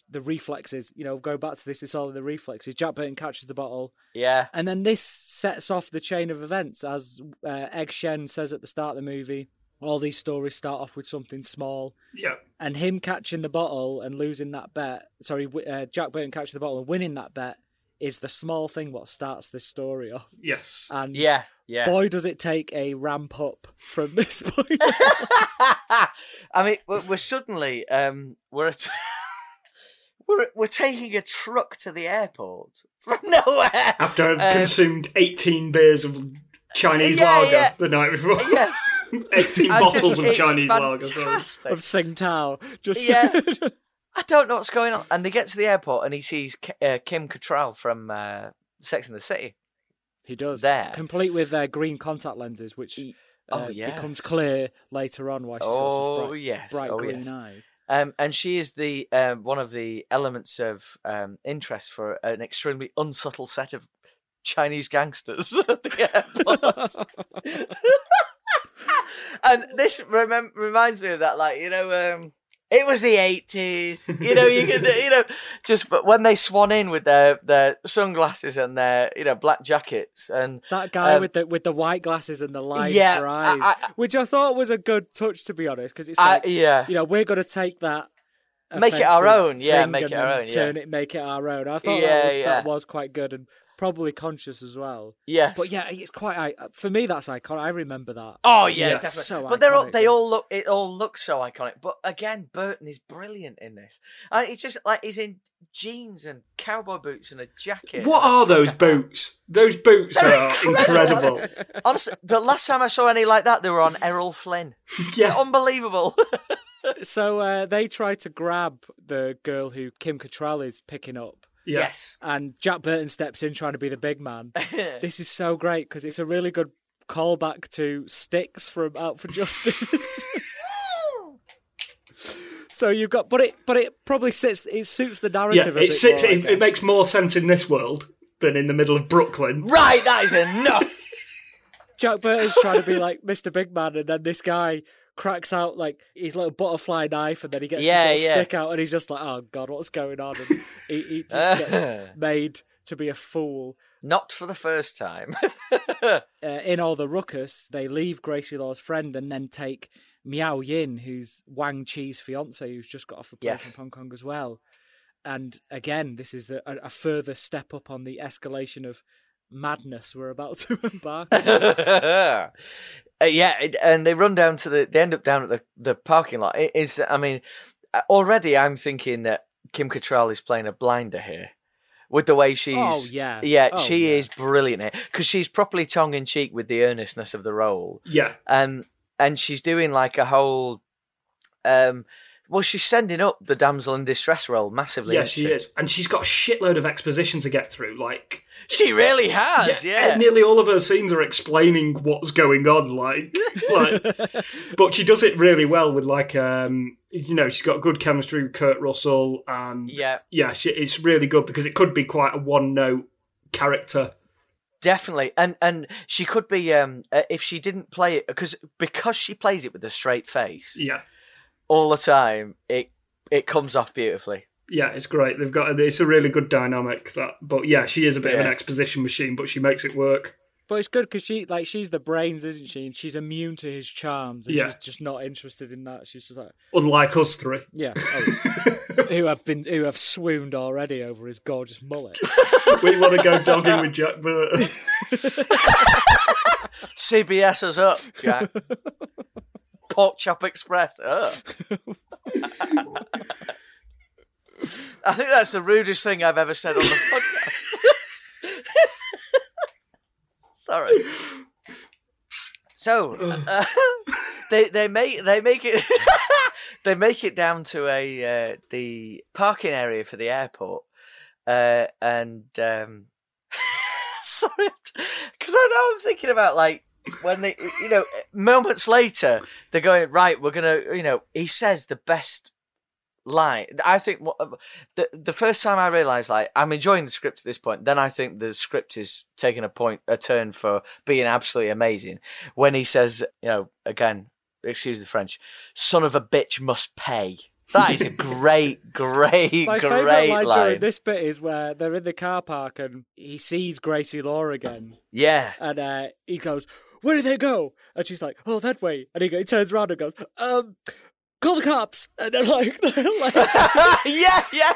the reflexes, you know, go back to this. It's all in the reflexes. Jack Burton catches the bottle, Yeah. and then this sets off the chain of events, as uh, Egg Shen says at the start of the movie. All these stories start off with something small, Yeah. and him catching the bottle and losing that bet. Sorry, uh, Jack Burton catching the bottle and winning that bet is the small thing what starts this story off. Yes. And Yeah. Yeah. boy, does it take a ramp up from *laughs* this point. *laughs* I mean, we're, we're suddenly um, we're at, *laughs* we're we're taking a truck to the airport from nowhere. After I've Um, consumed 18 beers of Chinese Yeah, lager yeah. the night before. Yes. *laughs* 18 I bottles just- of it's Chinese lager. Sorry. of fantastic. Tsingtao. Just Yeah. *laughs* I don't know what's going on. And they get to the airport and he sees K- uh, Kim Cattrall from uh, Sex and the City. He does. There. Complete with uh, green contact lenses, which He- uh, oh, yes. becomes clear later on why she's got Oh, such bright, yes. bright Oh, green yes. eyes. Um, and she is the um, one of the elements of um, interest for an extremely unsubtle set of Chinese gangsters *laughs* at the *laughs* airport. *laughs* and this remem- reminds me of that, like you know, um, it was the eighties. You know, you can, you know, just but when they swan in with their their sunglasses and their you know black jackets and That guy Um, with the with the white glasses and the lines yeah, for eyes, I- which I thought was a good touch, to be honest, because it's I, like yeah, you know we're going to take that. Make it our own, yeah, make it our own, yeah. Turn it, make it our own. I thought Yeah, that, was, yeah. that was quite good and probably conscious as well. Yeah, But yeah, it's quite. I, for me, that's iconic. I remember that. Oh yeah, Yeah. definitely. So but they're all, they all look it all looks so iconic. But again, Burton is brilliant in this. And it's just like he's in jeans and cowboy boots and a jacket. What are those boots? Those boots They're are incredible. incredible. *laughs* Honestly, the last time I saw any like that, they were on Errol Flynn. *laughs* yeah. Unbelievable. *laughs* So uh, they try to grab the girl who Kim Cattrall is picking up, yeah. Yes. and Jack Burton steps in trying to be the big man. *laughs* this is so great because it's a really good callback to Sticks from Out for Justice. *laughs* so you've got, but it, but it probably sits, it suits the Yeah, narrative. a it, bit sits, more, it, it makes more sense in this world than in the middle of Brooklyn. right, that is enough. *laughs* Jack Burton's trying to be like Mr. Big Man, and then this guy cracks out like his little butterfly knife, and then he gets Yeah, his little yeah. stick out, and he's just like, "Oh God, what's going on?" And he, he just *laughs* gets made to be a fool. Not for the first time. *laughs* Uh, in all the ruckus, they leave Gracie Law's friend and then take Miao Yin, who's Wang Chi's fiance, who's just got off the plane Yes. from Hong Kong as well. And again, this is the, a, a further step up on the escalation of madness we're about to *laughs* embark. On. uh, yeah, it- and they run down to the. They end up down at the the parking lot. It is. I mean, uh, already I'm thinking that Kim Cattrall is playing a blinder here, with the way she's. Oh, yeah. yeah, Oh, she yeah. is brilliant here because she's properly tongue in cheek with the earnestness of the role, Yeah. and and she's doing like a whole. Um, well, she's sending up the damsel in distress role massively. Yeah, isn't she is. And she's got a shitload of exposition to get through. Like, She really has. Yeah. nearly all of her scenes are explaining what's going on. Like, *laughs* like but she does it really well with, like, um, you know, she's got good chemistry with Kurt Russell. And yeah. yeah, she, it's really good because it could be quite a one note character. Definitely, and and she could be um uh, if she didn't play it because because she plays it with a straight face Yeah. All the time. It it comes off beautifully. Yeah, it's great. They've got it's a really good dynamic. That, but yeah, she is a bit of an exposition machine, but she makes it work. But it's good because she like she's the brains, isn't she? And she's immune to his charms, and Yeah. she's just not interested in that. She's just like, Unlike us three. yeah, *laughs* oh, who have been who have swooned already over his gorgeous mullet. *laughs* we want to go dogging with Jack Burton. *laughs* CBS is up, Jack. Pork Chop Express up. *laughs* I think that's the rudest thing I've ever said on the podcast. *laughs* Sorry. So uh, *laughs* they they make they make it they make it down to a uh, the parking area for the airport, uh, and um, sorry, because I know I'm thinking about like when they you know moments later they're going right. We're gonna you know he says the best line. I think the the first time I realised like I'm enjoying the script at this point, then I think the script is taking a point a turn for being absolutely amazing. When he says, you know, again, excuse the French, son of a bitch must pay. That is a *laughs* great, great, My great favourite line, line. during this bit is where they're in the car park and he sees Gracie Law again, Yeah. and uh, he goes, "Where did they go?" And she's like, "Oh, that way." And he, he turns around and goes, "Um, call the cops." And then like, *laughs* like *laughs* yeah, yeah.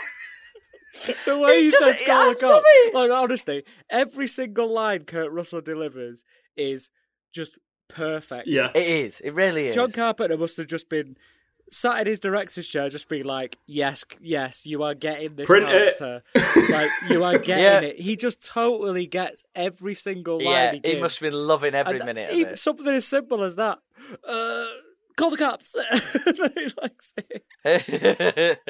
the way He he says call the cops, love it. like honestly, every single line Kurt Russell delivers is just perfect. Yeah. It is. It really is. John Carpenter must have just been sat in his director's chair, just being like, "Yes, yes, you are getting this Print it." character. like you are *laughs* getting Yeah. it." He just totally gets every single line yeah, he he must have been loving every And minute it. Something as simple as that. Uh, call the cops. And *laughs* then he, like, sings. *laughs*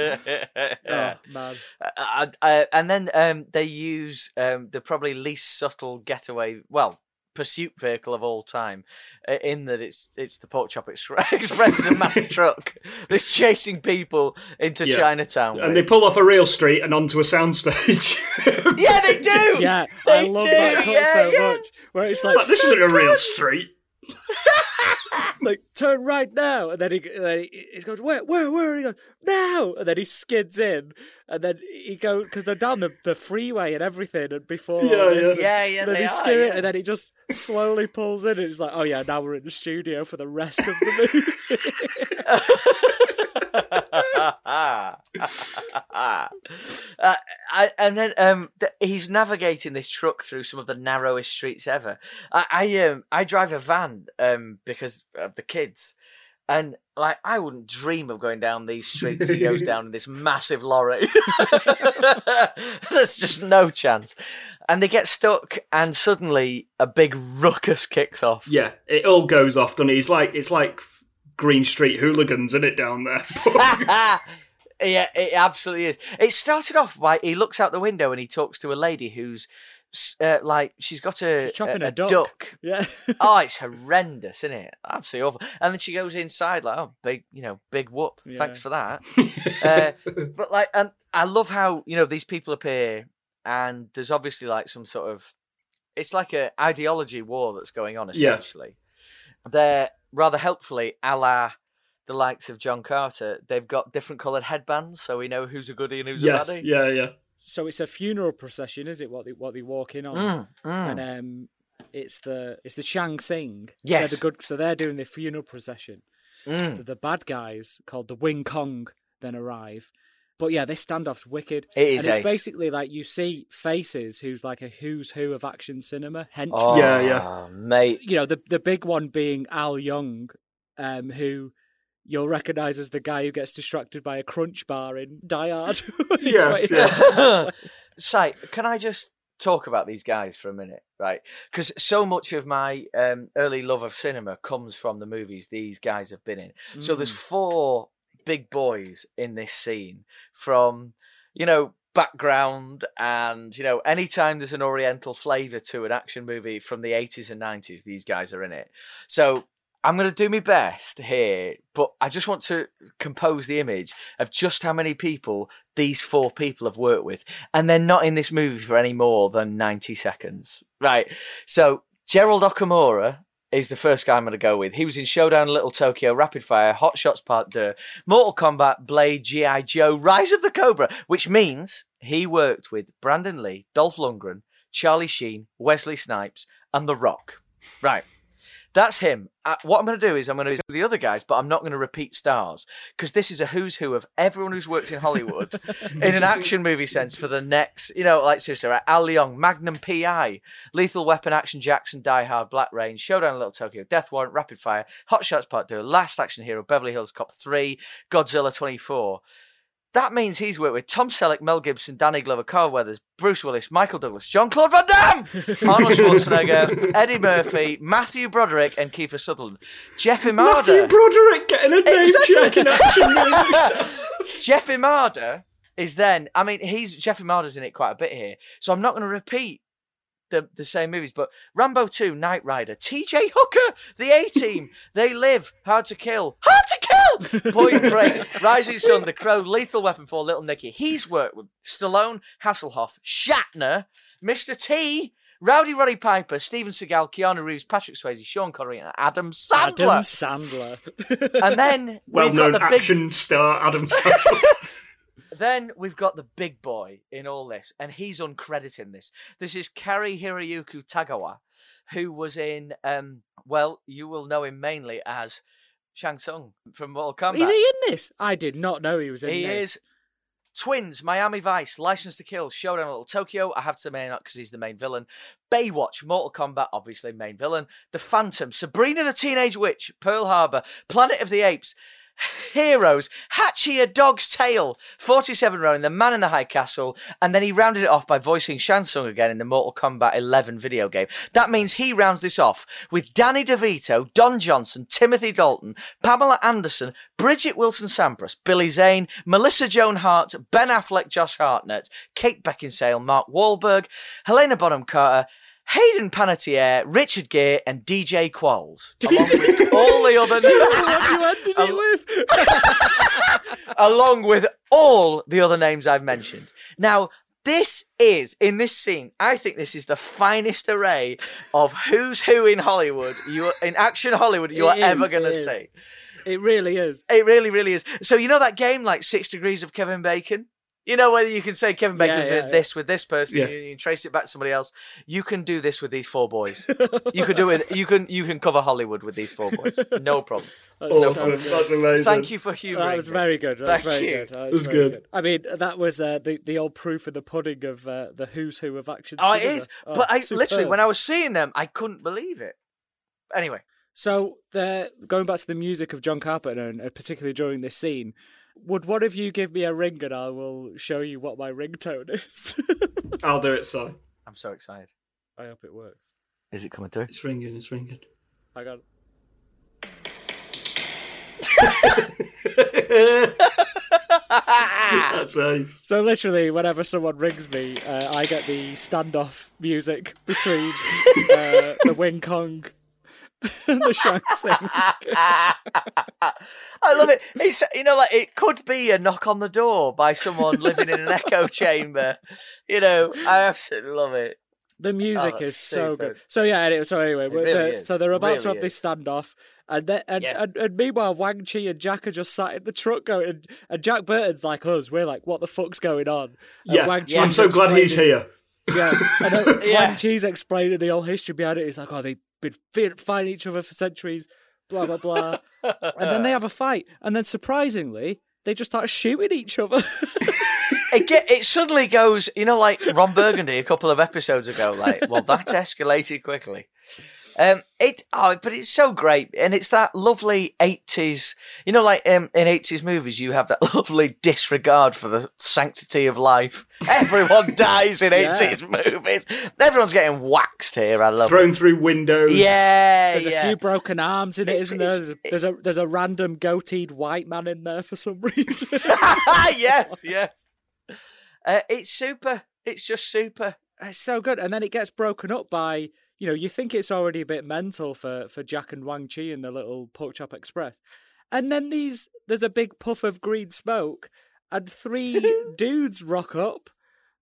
oh man, Uh, uh, and then um, they use um, the probably least subtle getaway, well, pursuit vehicle of all time, uh, in that it's it's the Pork Chop Ex- *laughs* Express, is a massive truck that's chasing people into Yeah. Chinatown. And with. they pull off a real street and onto a soundstage. *laughs* yeah, they do. yeah, I love do, that cut yeah, so yeah. much. Where it's like, Like, this isn't a real *laughs* street. *laughs* like turn right now, and then he, and then he, he goes where, where, where? And he goes now, and then he skids in, and then he goes because they're down the, the freeway and everything, and before all Yeah, this, Yeah, yeah, and then they he are, skid yeah. and then he just slowly pulls in, and it's like, oh yeah, now we're in the studio for the rest of the movie. *laughs* *laughs* uh, I, and then um, th- he's navigating this truck through some of the narrowest streets ever. I, I um I drive a van um because of the kids, and like I wouldn't dream of going down these streets he goes down in this *laughs* massive lorry. *laughs* There's just no chance, and they get stuck, and suddenly a big ruckus kicks off. Yeah, it all goes off, doesn't it? It's like it's like Green Street hooligans, in it down there? *laughs* yeah, it absolutely is. It started off by he looks out the window and he talks to a lady who's uh, like she's got a, She's chopping a, a duck. duck. yeah, *laughs* oh, it's horrendous, isn't it? Absolutely awful. And then she goes inside like, oh, big, you know, big whoop. Thanks for that. *laughs* uh, but like, and I love how you know these people appear, and there's obviously like some sort of, it's like a ideology war that's going on Yeah. Essentially. They're rather helpfully, a la the likes of John Carter. They've got different coloured headbands, so we know who's a goodie and who's yes, a baddie. yeah, yeah. so it's a funeral procession, is it? What they what they walk in on, Mm, mm. and um, it's the it's the Chang Sing. Yes. they're the good. So they're doing the funeral procession. Mm. The, the bad guys called the Wing Kong then arrive. But yeah, this standoff's wicked. It is and it's ace. basically like you see faces who's like a who's who of action cinema henchman. Oh, Yeah, yeah. mate. You know, the the big one being Al Leong, um, who you'll recognise as the guy who gets distracted by a crunch bar in Die Hard. *laughs* Yes, *laughs* yeah. for- Si, can I just talk about these guys for a minute, right? Because so much of my um, early love of cinema comes from the movies these guys have been in. So there's Mm. four big boys in this scene from, you know, background and you know anytime there's an oriental flavor to an action movie from the 80s and 90s these guys are in it. So i'm going to do my best here but i just want to compose the image of just how many people these four people have worked with and they're not in this movie for any more than 90 seconds. Right so gerald okamura is the first guy I'm going to go with. He was in Showdown Little Tokyo, Rapid Fire, Hot Shots Part 2, Mortal Kombat, Blade, G.I. Joe, Rise of the Cobra, which means he worked with Brandon Lee, Dolph Lundgren, Charlie Sheen, Wesley Snipes, and The Rock. Right. That's him. Uh, what I'm going to do is I'm going to do the other guys, but I'm not going to repeat stars because this is a who's who of everyone who's worked in Hollywood *laughs* in an action movie sense for the next, you know, like seriously, right? Al Leong, Magnum PI, Lethal Weapon, Action Jackson, Die Hard, Black Rain, Showdown in Little Tokyo, Death Warrant, Rapid Fire, Hot Shots Part 2, Last Action Hero, Beverly Hills Cop 3, Godzilla 24. That means he's worked with Tom Selleck, Mel Gibson, Danny Glover, Carl Weathers, Bruce Willis, Michael Douglas, John Claude Van Damme, *laughs* Arnold Schwarzenegger, Eddie Murphy, Matthew Broderick, and Kiefer Sutherland. Jeff Imada. Matthew Broderick getting a name Exactly. check in action movies. *laughs* Jeff Imada is then. I mean, he's Jeff Imada's in it quite a bit here, so I'm not going to repeat the the same movies. But Rambo Two, Knight Rider, T.J. Hooker, The A Team, They Live, Hard to Kill, Hard to Kill, *laughs* Point Break, Rising Sun, The Crow, Lethal Weapon 4 Little Nicky. He's worked with Stallone, Hasselhoff, Shatner, Mr. T. Rowdy Roddy Piper, Steven Seagal, Keanu Reeves, Patrick Swayze, Sean Connery, and Adam Sandler. Adam Sandler. *laughs* and then we've Well-known got the big action star Adam *laughs* Sandler. Then we've got the big boy in all this, and he's uncredited in this. This is Cary-Hiroyuki Tagawa, who was in, um, well, you will know him mainly as Shang Tsung from Mortal Kombat. Is he in this? I did not know he was in He this. is. Twins, Miami Vice, License to Kill, Showdown Little Tokyo. I have to main up because he's the main villain. Baywatch, Mortal Kombat, obviously main villain. The Phantom, Sabrina the Teenage Witch, Pearl Harbor, Planet of the Apes. Heroes, Hachi a dog's tale, 47 Ronin The Man in the High Castle, and then he rounded it off by voicing Shang Tsung again in the Mortal Kombat 11 video game. That means he rounds this off with Danny DeVito, Don Johnson, Timothy Dalton, Pamela Anderson, Bridget Wilson Sampras, Billy Zane, Melissa Joan Hart, Ben Affleck, Josh Hartnett, Kate Beckinsale, Mark Wahlberg, Helena Bonham Carter, Hayden Panettiere, Richard Gere, and DJ Qualls. *laughs* Along with all the other *laughs* ended it with. *laughs* along with all the other names I've mentioned. Now, this is in this scene. I think this is the finest array of who's who in Hollywood. You in action Hollywood you It are is, ever going to see. It really is. It really, really is. So you know that game like Six Degrees of Kevin Bacon. You know whether you can say Kevin Bacon Yeah, did yeah, yeah. this with this person, Yeah. you, you can trace it back to somebody else. You can do this with these four boys. *laughs* you can do it. You can you can cover Hollywood with these four boys. No *laughs* problem. That's so Awesome. good. That's amazing. Thank you for humouring That was very good. That was Thank very you. good. That was very good. I mean, that was uh, the the old proof of the pudding of uh, the who's who of action. Oh, cinema. is. Oh, but I literally, when I was seeing them, I couldn't believe it. Anyway, So, the going back to the music of John Carpenter, and uh, particularly during this scene, would one of you give me a ring and I will show you what my ringtone is? *laughs* I'll do it, Si. I'm so excited. I hope it works. Is it coming through? It's ringing, it's ringing. I got. *laughs* That's nice. So literally, whenever someone rings me, uh, I get the standoff music between uh, the Wing Kong and *laughs* the Shang Tsung. I love it. It's you know, like it could be a knock on the door by someone living in an echo *laughs* chamber. You know, I absolutely love it. The music oh, that's is so super. good. So yeah, anyway, so anyway, really they're- so they're about to Really have this standoff, and, then, and, Yeah. and and meanwhile, Wang Chi and Jack are just sat in the truck going, and, and Jack Burton's like us. We're like, what the fuck's going on? And Yeah, Wang I'm so glad he's here. Yeah, *laughs* and then Yeah. Wang Chi's explaining the whole history behind it. He's like, oh, they've been fighting each other for centuries, blah blah blah, *laughs* and then they have a fight, and then surprisingly, they just start shooting each other. *laughs* It get it suddenly goes. You know, like Ron Burgundy a couple of episodes ago. Like, well, that escalated quickly. Um, it oh, but it's so great, and it's that lovely eighties. You know, like um, in eighties movies, you have that *laughs* lovely disregard for the sanctity of life. *laughs* Everyone dies in Yeah. eighties movies. Everyone's getting waxed here. I love Thrown it. through windows. Yeah, There's yeah. a few broken arms in it, It's- isn't there? There's a, there's a there's a random goateed white man in there for some reason. *laughs* yes, yes. Uh, it's super. It's just super. it's so good, and then it gets broken up by you know you think it's already a bit mental for for Jack and Wang Chi and the little Pork Chop Express, and then these there's a big puff of green smoke, and three *laughs* dudes rock up.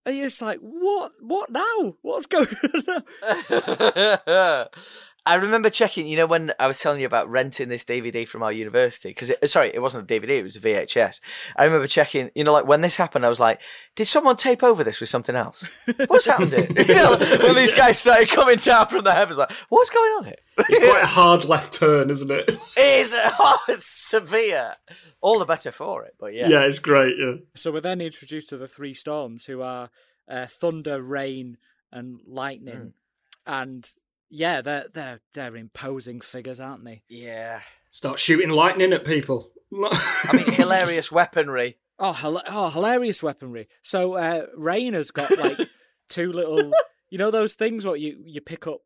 And you're just like, what? What now? What's going on? *laughs* *laughs* now? I remember checking, you know, when I was telling you about renting this DVD from our university, because sorry, it wasn't a DVD, it was a VHS. I remember checking, you know, like when this happened, I was like, did someone tape over this with something else? *laughs* What's happened here? *laughs* You know, when these guys started coming down from the heavens, like, what's going on here? It's quite a *laughs* hard left turn, isn't it? It's, oh, it's severe. All the better for it, but yeah. Yeah, it's great. Yeah. So we're then introduced to the three storms, who are uh, thunder, rain, and lightning, and yeah, they're they're they're imposing figures, aren't they? Yeah. Start shooting lightning at people. I mean, hilarious weaponry. *laughs* Oh, hila- oh, hilarious weaponry. So uh, Rain has got like *laughs* two little, you know, those things what you you pick up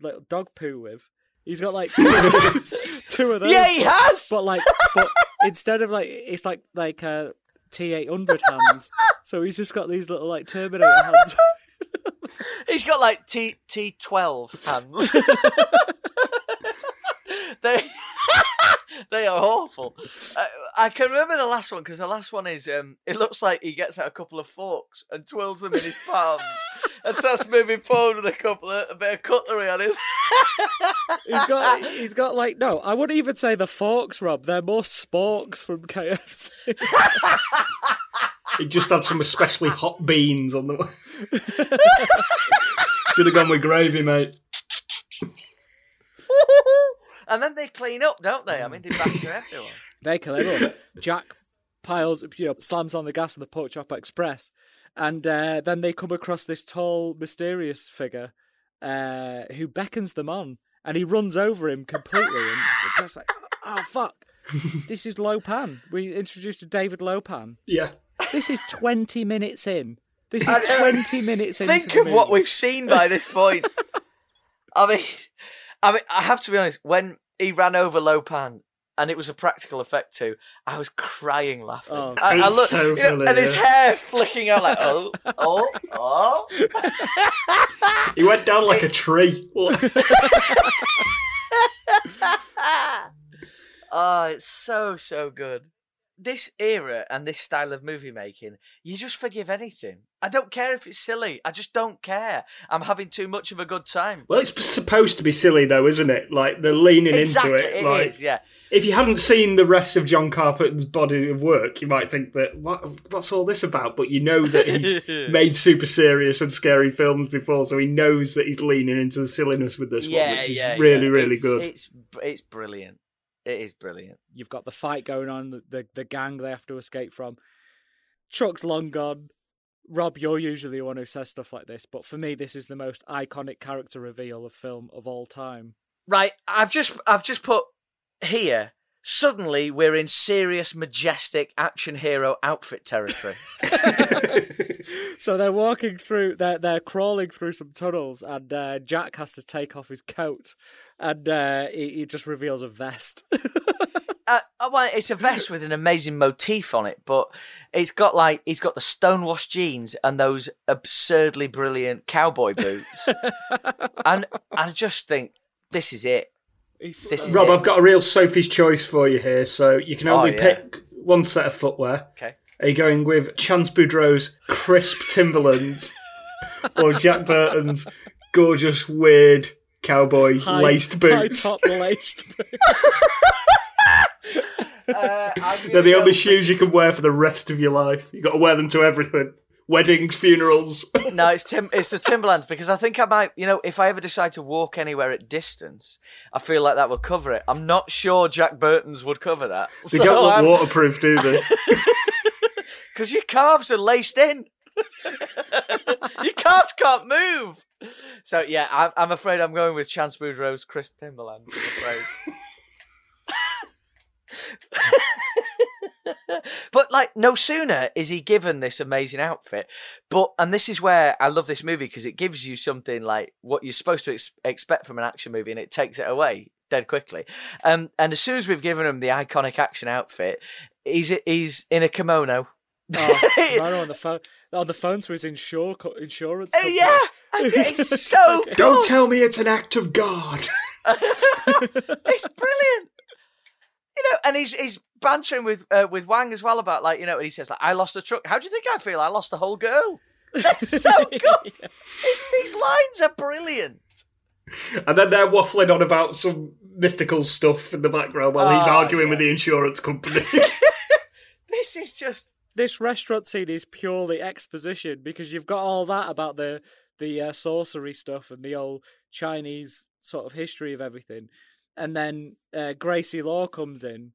little dog poo with. He's got like two, of those, *laughs* two of those. Yeah, he has! But like, but instead of like, it's like like uh, T eight hundred hands. So he's just got these little like Terminator hands. He's got like T T twelve hands. *laughs* *laughs* they *laughs* they are awful. I, I can remember the last one because the last one is um, it looks like he gets out a couple of forks and twirls them in his palms and starts moving forward with a couple of a bit of cutlery on his. *laughs* He's got he's got like no, I wouldn't even say the forks, Rob. They're more sporks from KFC. *laughs* He just had some especially hot beans on the. Should have gone with gravy, mate. And then they clean up, don't they? I mean, they batter everyone. *laughs* They kill everyone. Jack piles, you know, slams on the gas of the Pork Chop Express, and uh, then they come across this tall, mysterious figure uh, who beckons them on, and he runs over him completely, and *laughs* just like, oh fuck. this is Lo Pan. We introduced to David Lo Pan. Yeah. This is 20 minutes in. This is 20 minutes in. Think of what we've seen by this point. *laughs* I mean, I mean, I have to be honest. When he ran over Lo Pan, and it was a practical effect too, I was crying laughing. Oh, I, I look, so you know, funny, and his hair flicking out like, oh, oh, oh. He went down like a tree. *laughs* oh, it's so so good. This era and this style of movie making, you just forgive anything. I don't care if it's silly. I just don't care. I'm having too much of a good time. well, it's supposed to be silly though, isn't it? Like they're leaning exactly, into it. it like is, yeah. if you hadn't seen the rest of John Carpenter's body of work, you might think that what what's all this about? But you know that he's *laughs* made super serious and scary films before, so he knows that he's leaning into the silliness with this yeah, one, which is yeah, really, yeah. really it's, good. It's it's brilliant. It is brilliant. You've got the fight going on, the, the, the gang they have to escape from. Truck's long gone. Rob, you're usually the one who says stuff like this, but for me, this is the most iconic character reveal of film of all time. Right, I've just I've just put here. Suddenly, we're in serious, majestic action hero outfit territory. *laughs* So they're walking through, they're they're crawling through some tunnels, and uh, Jack has to take off his coat, and uh, he, he just reveals a vest. *laughs* uh, uh, well, it's a vest with an amazing motif on it, but it's got like he's got the stonewashed jeans and those absurdly brilliant cowboy boots, *laughs* and I just think this is it. This so- is Rob, it. I've got a real Sophie's choice for you here, so you can only Oh, yeah. pick one set of footwear. Okay. Are you going with Chance Boudreaux's crisp Timberlands *laughs* or Jack Burton's gorgeous, weird cowboy high- laced boots? high top laced *laughs* boots. Uh, They're the only shoes you can wear for the rest of your life. You've got to wear them to everything. Weddings, funerals. *laughs* No, it's Tim. It's the Timberlands because I think I might. You know, if I ever decide to walk anywhere at distance, I feel like that will cover it. I'm not sure Jack Burton's would cover that. *laughs* they don't look I'm- waterproof, do they? *laughs* Because your calves are laced in. your calves can't move. So yeah, I'm, I'm afraid I'm going with Chance Boudreaux's crisp Timberlands. I'm afraid. *laughs* but like, no sooner is he given this amazing outfit, but and this is where I love this movie because it gives you something like what you're supposed to ex- expect from an action movie, and it takes it away dead quickly. Um, and as soon as we've given him the iconic action outfit, he's he's in a kimono. Oh, *laughs* Romano on the phone on the phone to his insure co- insurance. Uh, company. yeah, and *laughs* it's so good. don't tell me it's an act of God. it's brilliant. You know, and he's he's bantering with uh, with Wang as well about like you know, and he says like, "I lost a truck. How do you think I feel? I lost a whole girl." That's *laughs* so good. It's- these lines are brilliant. And then they're waffling on about some mystical stuff in the background while he's Oh, arguing yeah. with the insurance company. *laughs* *laughs* This is just This restaurant scene is purely exposition because you've got all that about the the uh, sorcery stuff and the old Chinese sort of history of everything, and then uh, Gracie Law comes in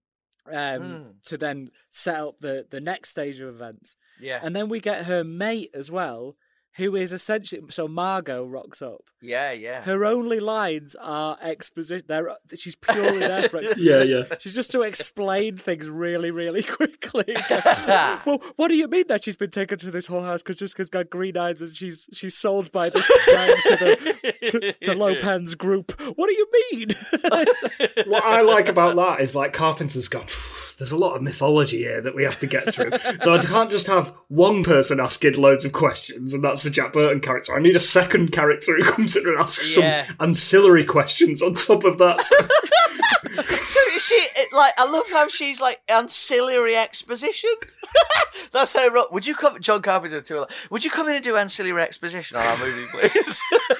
um, Hmm. to then set up the the next stage of events, yeah, and then we get her mate as well, who is essentially so Margot rocks up. yeah, yeah. Her only lines are exposition. They're, she's purely there for *laughs* exposition. yeah. Yeah. She's just to explain things really, really *laughs* quickly. *laughs* well, what do you mean that she's been taken to this whorehouse because just because got green eyes and she's she's sold by this gang to the to, to Lo Pan's group? What do you mean? what I like about that is like Carpenter's gone. There's a lot of mythology here that we have to get through, so I can't just have one person asking loads of questions, and that's the Jack Burton character. I need a second character who comes in and asks Yeah. some ancillary questions on top of that. *laughs* So is she it, like? I love how she's like ancillary exposition. *laughs* That's her. Would you come, John Carpenter? To would you come in and do ancillary exposition on our movie, please? *laughs*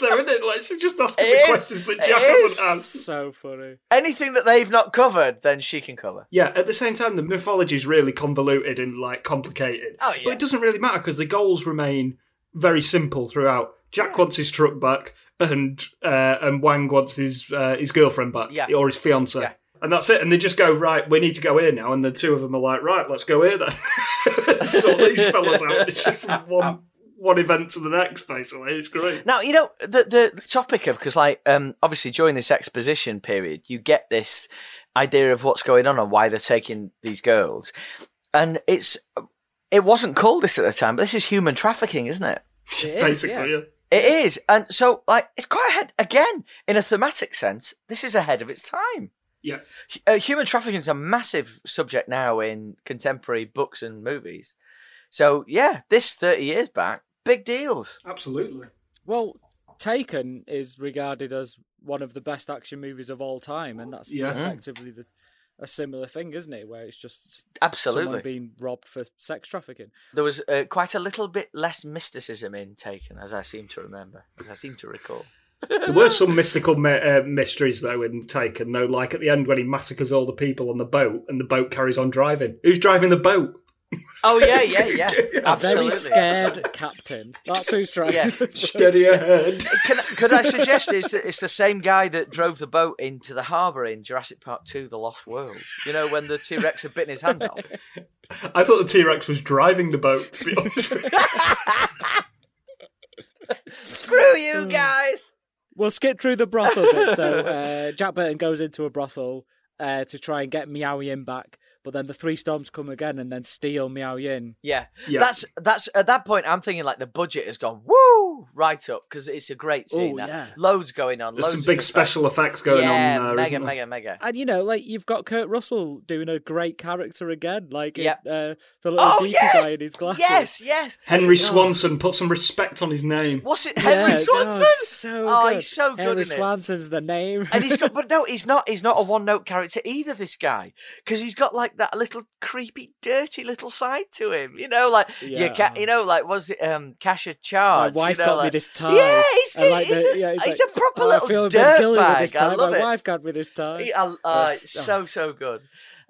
but it is though, isn't it? Like she's just asking the is. questions that Jack hasn't asked. so funny. Anything that they've not covered, then she can cover. Yeah, at the same time, the mythology is really convoluted and like complicated. Oh, yeah. But it doesn't really matter because the goals remain very simple throughout. Jack wants his truck back, and uh, and Wang wants his uh, his girlfriend back, Yeah. or his fiance. Yeah. And that's it. And they just go right. We need to go here now. And the two of them are like, right, let's go here then. *laughs* sort these fellas out. It's just *laughs* one one event to the next. Basically, it's great. Now you know the the, the topic of because like um obviously during this exposition period you get this idea of what's going on and why they're taking these girls, and it's it wasn't called this at the time, but this is human trafficking, isn't it? *laughs* It is, Basically, yeah. yeah. It is, and so like it's quite ahead again in a thematic sense. This is ahead of its time. Yeah. Uh, human trafficking is a massive subject now in contemporary books and movies. So yeah, this thirty years back, big deals. Absolutely. Well, Taken is regarded as one of the best action movies of all time, and that's Yeah. effectively the, a similar thing, isn't it? Where it's just Absolutely. someone being robbed for sex trafficking. There was uh, quite a little bit less mysticism in Taken, as I seem to remember, as I seem to recall. There were some mystical mi- uh, mysteries though in Taken, though. Like at the end when he massacres all the people on the boat, and the boat carries on driving. Who's driving the boat? Oh yeah, yeah, yeah. A *laughs* very scared captain. That's who's trying. Yeah. *laughs* Steady ahead. Can, could I suggest it's the, it's the same guy that drove the boat into the harbour in Jurassic Park 2 The Lost World? You know, when the T Rex had bitten his hand off? I thought the T Rex was driving the boat. To be honest, *laughs* Screw you guys! We'll skip through the brothel bit. So uh, Jack Burton goes into a brothel uh, to try and get Miao Yin back, but then the three storms come again and then steal Miao Yin. Yeah. Yeah. that's that's at that point. I'm thinking like the budget has gone woo right up because it's a great scene. Oh, yeah. Loads going on. there's loads some big effects. special effects going yeah, on there, mega, isn't there? mega, mega. And you know, like you've got Kurt Russell doing a great character again, like Yep. in, uh, the little Oh geeky yeah, guy in his glasses. yes, yes. Henry Swanson, put some respect on his name. What's it, Henry it's- Swanson? Oh, so Oh, good. he's so good Henry in it. Swanson's the name. and he's got, *laughs* but no, he's not. He's not a one-note character either. This guy, because he's got like that little creepy, dirty little side to him. You know, like Yeah. your cat. You know, like was it um Cash a My charge? wife you know, got me this tie. Yeah, he's, And, like, he's, the- a, yeah, he's, it's a proper oh, little I feel a bit guilty with this dirtbag. tie. My it. wife got me this tie. He- I- uh, Yes. so so good.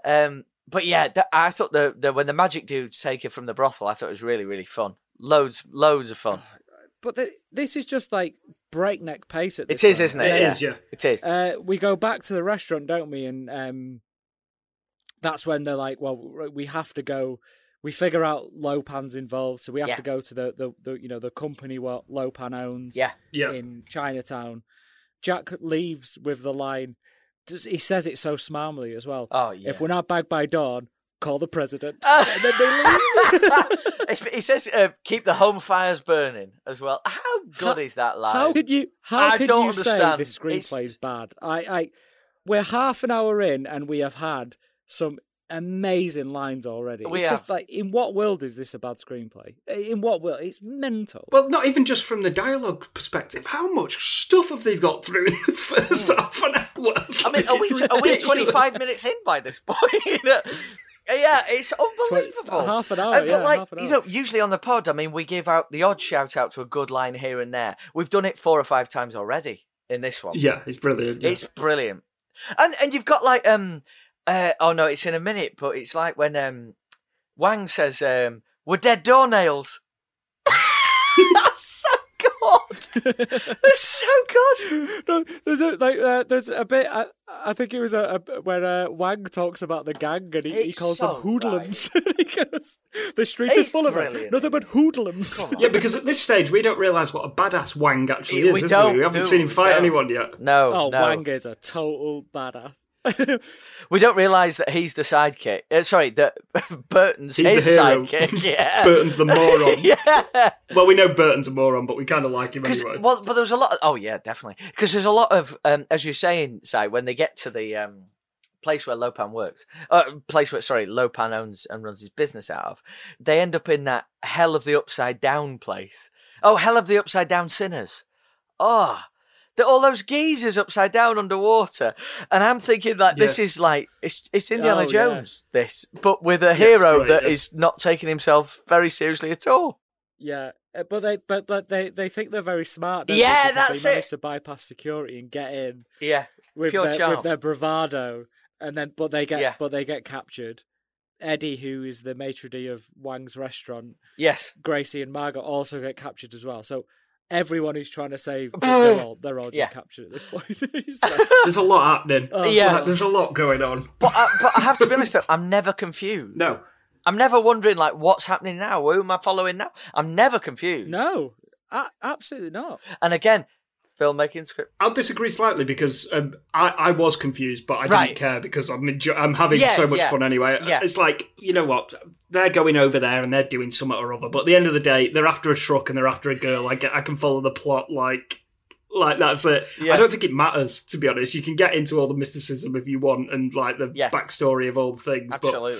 Um, but yeah, th- I thought the, the when the magic dudes take it from the brothel, I thought it was really really fun. Loads loads of fun. *sighs* But the, this is just like breakneck pace at It this is, point. isn't it? It yeah. is, yeah. It is. Uh, we go back to the restaurant, don't we? And um, that's when they're like, "Well, we have to go." We figure out Lo Pan's involved, so we have Yeah. to go to the, the, the you know the company what Lo Pan owns yeah. Yeah. in Chinatown. Jack leaves with the line. He says it so smarmily as well. Oh yeah. If we're not back by dawn, call the president. *laughs* And then they leave. He says, uh, "Keep the home fires burning" as well. How good How- is that line? How could you? How I could don't you say understand. this It's- screenplay is bad? I, I, we're half an hour in, and we have had some amazing lines already. We it's just like, in what world is this a bad screenplay? In what world? It's mental. Well, not even just from the dialogue perspective. How much stuff have they got through in the first half an hour? I mean, are we are we twenty five minutes in by this point? *laughs* Yeah, it's unbelievable. half an hour, Uh, but yeah, like half an you know, usually on the pod, I mean, we give out the odd shout out to a good line here and there. We've done it four or five times already in this one. yeah, it's brilliant. yeah. It's brilliant. And and you've got like um uh oh no, it's in a minute, but it's like when um Wang says um we're dead doornails. *laughs* That's so good. *laughs* That's so good. no, there's a like, uh, there's a bit. I, I think it was a, a where uh, Wang talks about the gang and he, he It's calls so them hoodlums. *laughs* he goes, "The street It's is full of them. brilliant. Nothing but hoodlums." Come on. Yeah, because at this stage we don't realise what a badass Wang actually We is, is don't, we? We haven't do seen him we? fight Don't. anyone yet. No, Oh, no. Wang is a total badass. *laughs* We don't realise that he's the sidekick. Uh, sorry, that *laughs* Burton's He's the his sidekick. *laughs* Yeah. Burton's the moron. yeah. Well, we know Burton's a moron, but we kind of like him anyway. Well, but there's a lot. Of, oh yeah, definitely. Because there's a lot of, um, as you're saying, Si, when they get to the um, place where Lo Pan works, uh, place where sorry, Lo Pan owns and runs his business out of, they end up in that hell of the upside down place. Oh, hell of the upside down sinners. Oh. The, all those geezers upside down underwater, and I'm thinking that this Yeah. is like it's it's Indiana Oh, yeah. Jones, this, but with a it's hero great, that yeah. is not taking himself very seriously at all. Yeah, uh, but they but but they they think they're very smart. Yeah, that's they manage it. to bypass security and get in Yeah, with Pure their charm. with their bravado, and then but they get Yeah. but they get captured. Eddie, who is the maitre d' of Wang's restaurant, yes, Gracie and Margot also get captured as well. So everyone who's trying to save, they're oh. all they're all just Yeah. captured at this point. *laughs* *laughs* Like, There's a lot happening. oh, Yeah. Like, there's a lot going on. But I, but I have to be honest though, I'm never confused. No, I'm never wondering like what's happening now. Who am I following now? I'm never confused. No, a- absolutely not. And again, filmmaking script. I'll disagree slightly because um, I, I was confused, but I Right. didn't care because I'm I'm having Yeah, so much yeah, fun anyway. yeah. It's like you know what they're going over there and they're doing something or other, but at the end of the day, they're after a truck and they're after a girl. I get I can follow the plot like like that's it. Yeah. I don't think it matters to be honest. You can get into all the mysticism if you want and like the Yeah. backstory of all the things, but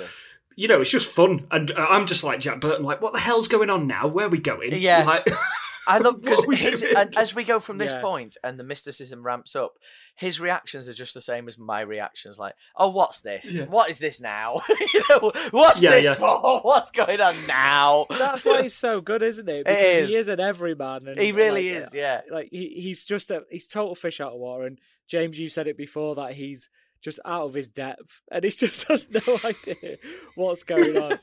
you know it's just fun. And uh, I'm just like Jack Burton, like what the hell's going on now? Where are we going? Yeah. Like, *laughs* I *laughs* love because *laughs* are we his doing? and as we go from this Yeah. point and the mysticism ramps up, his reactions are just the same as my reactions. Like, oh, what's this? Yeah. What is this now? *laughs* you know, what's Yeah, this yeah. for? What's going on now? That's why he's so good, isn't it? Because is. he is an everyman. And He really like, is, yeah. Like he, he's just a he's total fish out of water. And James, you said it before that he's just out of his depth, and he *laughs* just has no idea what's going on.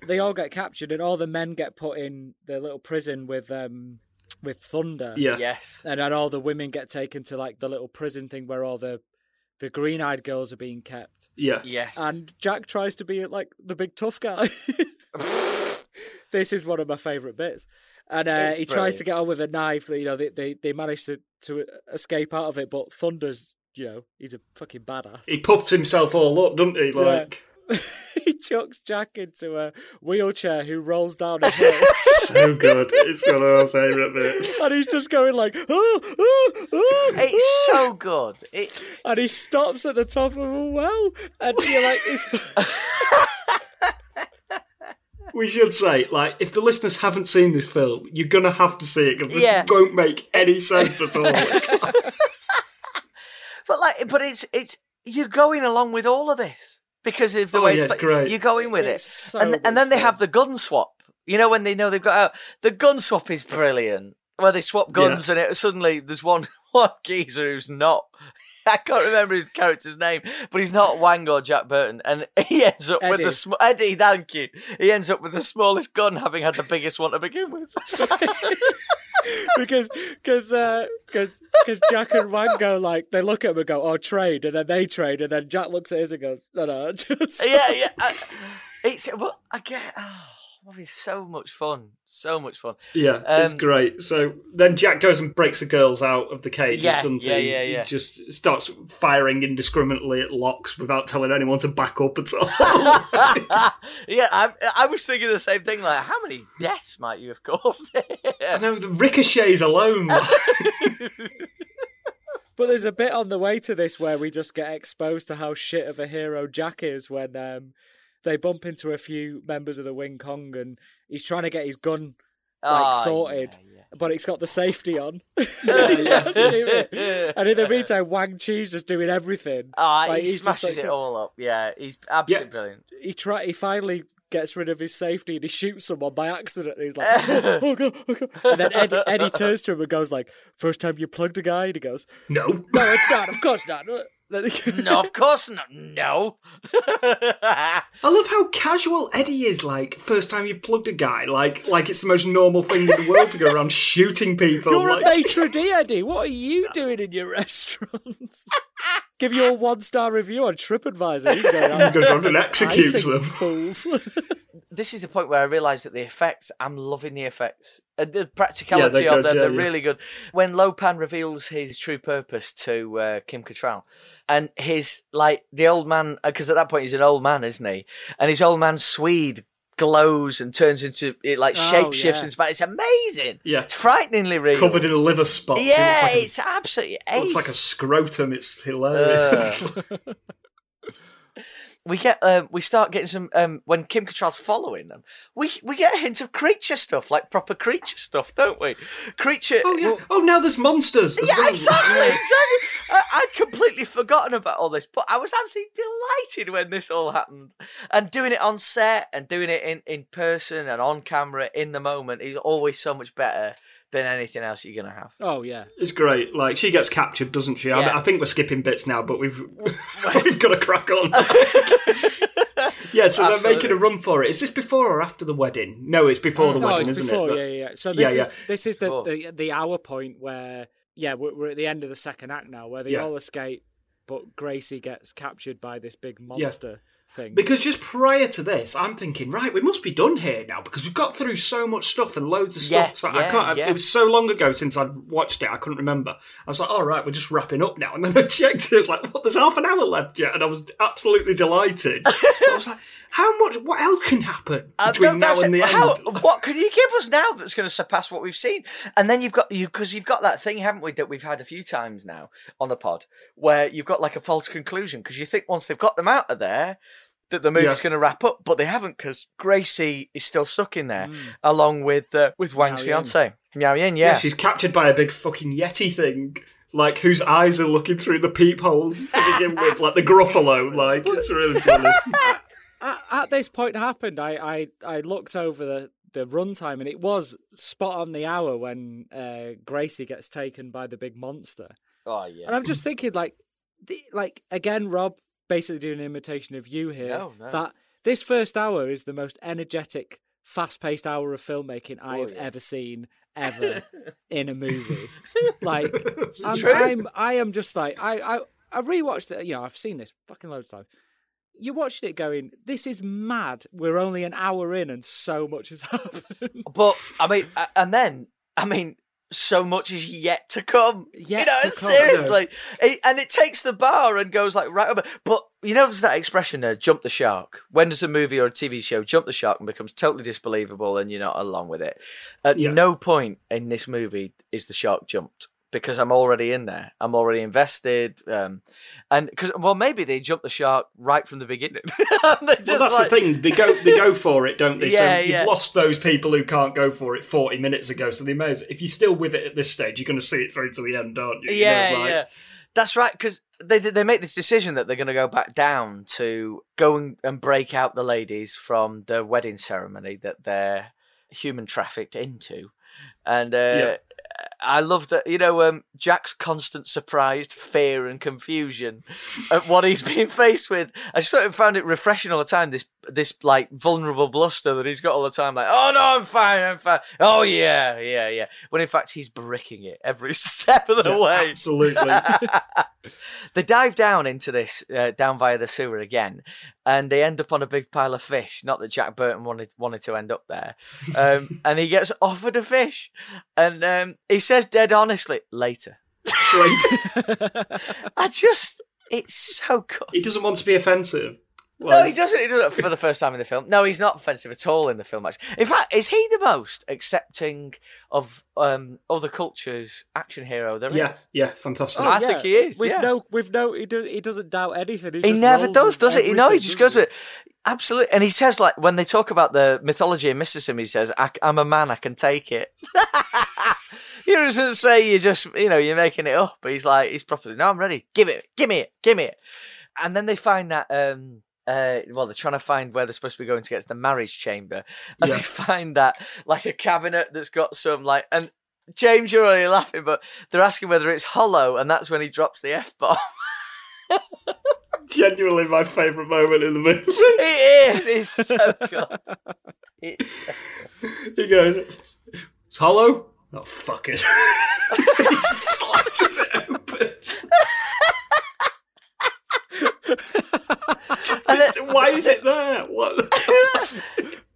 *laughs* they all get captured, and all the men get put in the little prison with um with Thunder. yeah. Yes. and then all the women get taken to like the little prison thing where all the the green eyed girls are being kept. Yeah. Yes. And Jack tries to be like the big tough guy. *laughs* this is one of my favourite bits. And uh, It's he tries to get on with a knife. You know, they they, they manage to, to escape out of it, but Thunder's, you know, he's a fucking badass. He puffs himself all up, doesn't he? Like *laughs* he chucks Jack into a wheelchair who rolls down a hill. *laughs* so good. It's one of my favourite bits. and he's just going like, oh, oh, oh, It's so good. It, and he stops at the top of a well, and you're like, it's... *laughs* We should say, like, if the listeners haven't seen this film, you're gonna have to see it because this Yeah. won't make any sense at all. But like, but it's it's you're going along with all of this because of the Oh, way yeah, it's, it's pla- great. You're going with It's it, so and and then they have the gun swap. You know when they know they've got out. The gun swap is brilliant. Where they swap guns and it suddenly there's one *laughs* one geezer who's not. *laughs* I can't remember his character's name, but he's not Wang or Jack Burton, and *laughs* he ends up with the sm- Eddie. Thank you. He ends up with the smallest gun, having had the biggest one to begin with. Because because because uh, because Jack and Wang go like they look at him and go oh trade and then they trade and then Jack looks at his and goes no no *laughs* just yeah, yeah. I, it's well, I get. Oh, it's so much fun. So much fun. yeah, it's Um, great. So then Jack goes and breaks the girls out of the cages, Yeah, doesn't yeah, he? yeah, yeah. He just starts firing indiscriminately at locks without telling anyone to back up at all. *laughs* yeah, I, I was thinking the same thing. Like, how many deaths might you have caused? *laughs* I know the ricochets alone. *laughs* but there's a bit on the way to this where we just get exposed to how shit of a hero Jack is when um they bump into a few members of the Wing Kong and he's trying to get his gun like Ah, sorted yeah, but it's got the safety on he can't shoot it yeah. and in the meantime Wang Chi's just doing everything Ah, Like, he he's just, smashes like, it all up. Yeah, he's absolutely Yeah. brilliant. he try he finally gets rid of his safety and he shoots someone by accident. And he's like, oh, *laughs* oh, God, oh, God. and then Eddie, Eddie turns to him and goes like, first time you plugged a guy, and he goes, no. no, it's not. Of course not. *laughs* Then he- No, of course not. No. I love how casual Eddie is. Like first time you've plugged a guy, like like it's the most normal thing in the world to go around *laughs* shooting people. You're like, a maitre d, *laughs* Eddie. What are you doing in your restaurants? Give you a one star review on TripAdvisor. He's going, *laughs* He goes around and "I executes them. fools. This is the point where I realise that the effects, I'm loving the effects. Uh, the practicality they're of them, yeah, they're yeah. really good. When Lo Pan reveals his true purpose to uh, Kim Cattrall, and his, like, the old man, because at that point he's an old man, isn't he? And his old man Swede glows and turns into, it like Oh, shape shifts yeah. into, it's amazing. Yeah. It's frighteningly real. Covered in liver spots. Yeah, looks like a- it's absolutely looks like a scrotum. It's hilarious. *laughs* *laughs* we get um, we start getting some um, when Kim Cattrall's following them. We we get a hint of creature stuff, like proper creature stuff, don't we? Creature. oh yeah. Oh, now there's monsters. Yeah, well. exactly, exactly. I, I'd completely forgotten about all this, but I was absolutely delighted when this all happened. And doing it on set and doing it in, in person and on camera in the moment is always so much better than anything else you're gonna have. oh, yeah. It's great. Like she gets captured, doesn't she? I, Yeah. I think we're skipping bits now, but we've *laughs* *laughs* we've got to crack on. *laughs* yeah, so they're making a run for it. Is this before or after the wedding? No, it's before the oh, No, wedding, it's isn't before, it? yeah, yeah, yeah. So this Yeah, is yeah. this is the, the the hour point where yeah we're, we're at the end of the second act now where they Yeah. all escape, but Gracie gets captured by this big monster, thing. Because just prior to this, I'm thinking, right, we must be done here now because we've got through so much stuff and loads of stuff. Yeah, so I can't. yeah. It was so long ago since I'd watched it, I couldn't remember. I was like, all right, we're just wrapping up now. *laughs* And then I checked, it was like, what? There's half an hour left yet, and I was absolutely delighted. *laughs* I was like, how much? What else can happen Uh, between no, now and the How, end? what could you give us now that's going to surpass what we've seen? And then you've got you because you've got that thing, haven't we, that we've had a few times now on the pod, where you've got like a false conclusion because you think once they've got them out of there. That the movie's Yeah. going to wrap up, but they haven't because Gracie is still stuck in there, along with uh, with Wang's Miao Yin. fiance Miao Yin. Yeah, Yeah, she's captured by a big fucking yeti thing. Like whose eyes are looking through the peepholes to begin with, like the Gruffalo. Like it's really funny. *laughs* at, at this point happened, I, I, I looked over the, the runtime and it was spot on the hour when uh, Gracie gets taken by the big monster. oh yeah. And I'm just thinking, like, the, like again, Rob basically doing an imitation of you here. Oh, no, no. That this first hour is the most energetic, fast-paced hour of filmmaking I Oh, have yeah. ever seen ever *laughs* in a movie. Like, I'm. I'm, I am just like, I, I, I rewatched it. You know, I've seen this fucking loads of times. You watched it going, this is mad. We're only an hour in and so much has *laughs* happened. But I mean, and then I mean, so much is yet to come. Yet you know, to come. seriously, It- and it takes the bar and goes like right over. But you know, there's that expression there: "Jump the shark." When does a movie or a TV show jump the shark and becomes totally disbelievable, and you're not along with it? At Yeah. no point in this movie is the shark jumped. Because I'm already in there, I'm already invested, um, and because well, maybe they jump the shark right from the beginning. *laughs* Well, that's like- the thing. They go, they go for it, don't they? Yeah, so you've yeah. lost those people who can't go for it 40 minutes ago. So they may as if you're still with it at this stage, you're going to see it through to the end, aren't you? You know, Yeah, like- yeah. That's right, because they they make this decision that they're going to go back down to go and, and break out the ladies from the wedding ceremony that they're human trafficked into, and uh, Yeah. I love that you know um, Jack's constant surprised fear and confusion at what he's *laughs* being faced with. I sort of found it refreshing all the time. This this like vulnerable bluster that he's got all the time, like oh no, I'm fine, I'm fine. Oh yeah, yeah, yeah. When in fact he's bricking it every *laughs* step of the Yeah, way. absolutely. *laughs* they dive down into this, uh, down via the sewer again, and they end up on a big pile of fish. Not that Jack Burton wanted wanted to end up there, um, and he gets offered a fish, and um, he says dead honestly later. *laughs* I just, it's so good. he doesn't want to be offensive. No, he doesn't. He doesn't for the first time in the film. No, he's not offensive at all in the film. Actually, in fact, is he the most accepting of um, other cultures' action hero there is? yeah, yeah, fantastic. I think he is, With yeah. no, with no, he, do, he doesn't doubt anything. He, He never does, does it? You know, he just goes with it. Absolutely. And he says, like, when they talk about the mythology and mysticism, he says, I, am a man, I can take it. *laughs* he doesn't say you just, you know, you're making it up. But he's like, he's properly, no, I'm ready. Give it, give me it, give me it. And then they find that, um, uh, well, they're trying to find where they're supposed to be going to get to the marriage chamber. And Yeah. they find that, like, a cabinet that's got some, like, and James, you're already laughing, but they're asking whether it's hollow, and that's when he drops the F bomb. *laughs* Genuinely my favourite moment in the movie. It is. It's so *laughs* good. He goes, "It's hollow." Oh fuck it! *laughs* he slices it open. And then- Why is it there? What?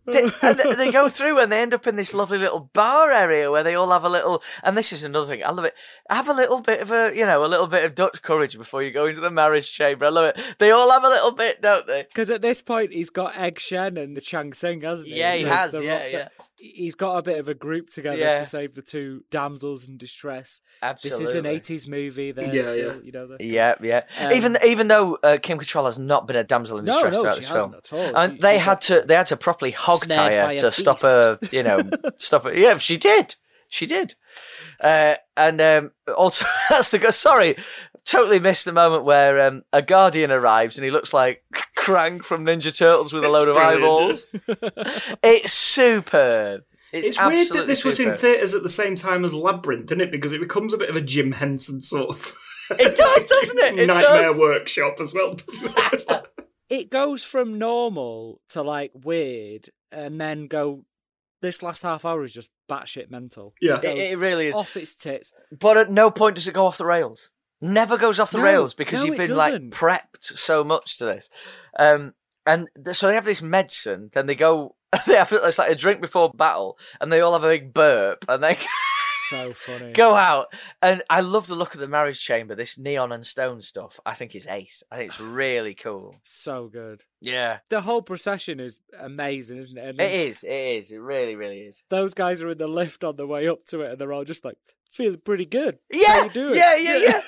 *laughs* they- they go through and they end up in this lovely little bar area where they all have a little. And this is another thing. I love it. Have a little bit of a, you know, a little bit of Dutch courage before you go into the marriage chamber. I love it. They all have a little bit, don't they? Because at this point, he's got Egg Shen and the Chang Sing, hasn't he? Yeah, he So has, yeah, yeah. He's got a bit of a group together Yeah. to save the two damsels in distress. Absolutely. This is an 80s movie. They're Yeah, still, yeah. you know. they're still- Yeah, yeah. Um, even even though uh, Kim Cattrall has not been a damsel in distress no, throughout she this film, hasn't at all. and She- they she had to they had to properly hog tie her by a to stop her, you know, *laughs* stop her. Yeah, she did, she did, uh, and um, also *laughs* that's the go- sorry, totally missed the moment where um, a guardian arrives and he looks like *laughs* Krang from Ninja Turtles with a load of eyeballs. *laughs* it's superb. It's, It's weird that absolutely this was in theatres at the same time as Labyrinth, isn't it? Because it becomes a bit of a Jim Henson sort of. *laughs* It does, doesn't it? It Nightmare does. Workshop as well, doesn't it? It goes from normal to like weird, and then go. This last half hour is just batshit mental. Yeah. It It, it really is. off its tits. But at no point does it go off the rails. Never goes off the No, rails because no, you've been like prepped so much to this. Um, and th- so they have this medicine. Then they go. *laughs* They have it's like a drink before battle, and they all have a big burp, and they *laughs* So funny. go out. And I love the look of the marriage chamber. This neon and stone stuff. I think it's ace. I think it's *sighs* really cool. So good. Yeah, The whole procession is amazing, isn't it? And it is. It is. It really, really is. Those guys are in the lift on the way up to it, and they're all just like feeling pretty good. Yeah, yeah, yeah, yeah.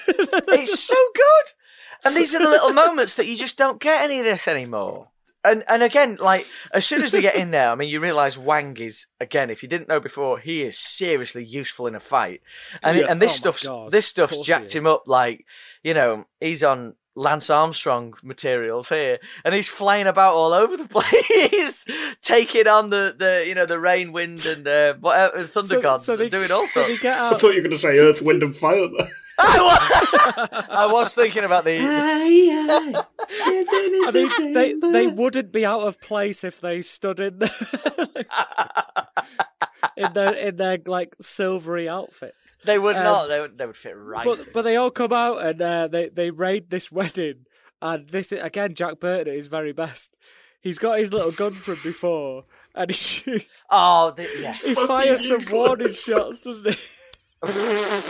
it's so good. And these are the little *laughs* moments that you just don't get any of this anymore. And and again, like as soon as they get in there, I mean, you realise Wang is again. If you didn't know before, he is seriously useful in a fight. And Yeah. and this Oh stuff's God, this stuff's jacked him up. Like you know, he's on Lance Armstrong materials here, and he's flying about all over the *laughs* place, taking on the, the you know the rain, wind, and uh, whatever thunder So- gods, so they- and doing all So sorts. they get I thought you were going to say Earth, Wind, and Fire. There. I was, *laughs* I was thinking about the. I mean, they they wouldn't be out of place if they stood in the, *laughs* in their in their like silvery outfits. They would Um, not. They would, they would fit right. But but they all come out and uh, they they raid this wedding, and this again Jack Burton at his very best. He's got his little gun from before, and he shoots. oh, the, yeah. he fires some warning shots, doesn't he? *laughs*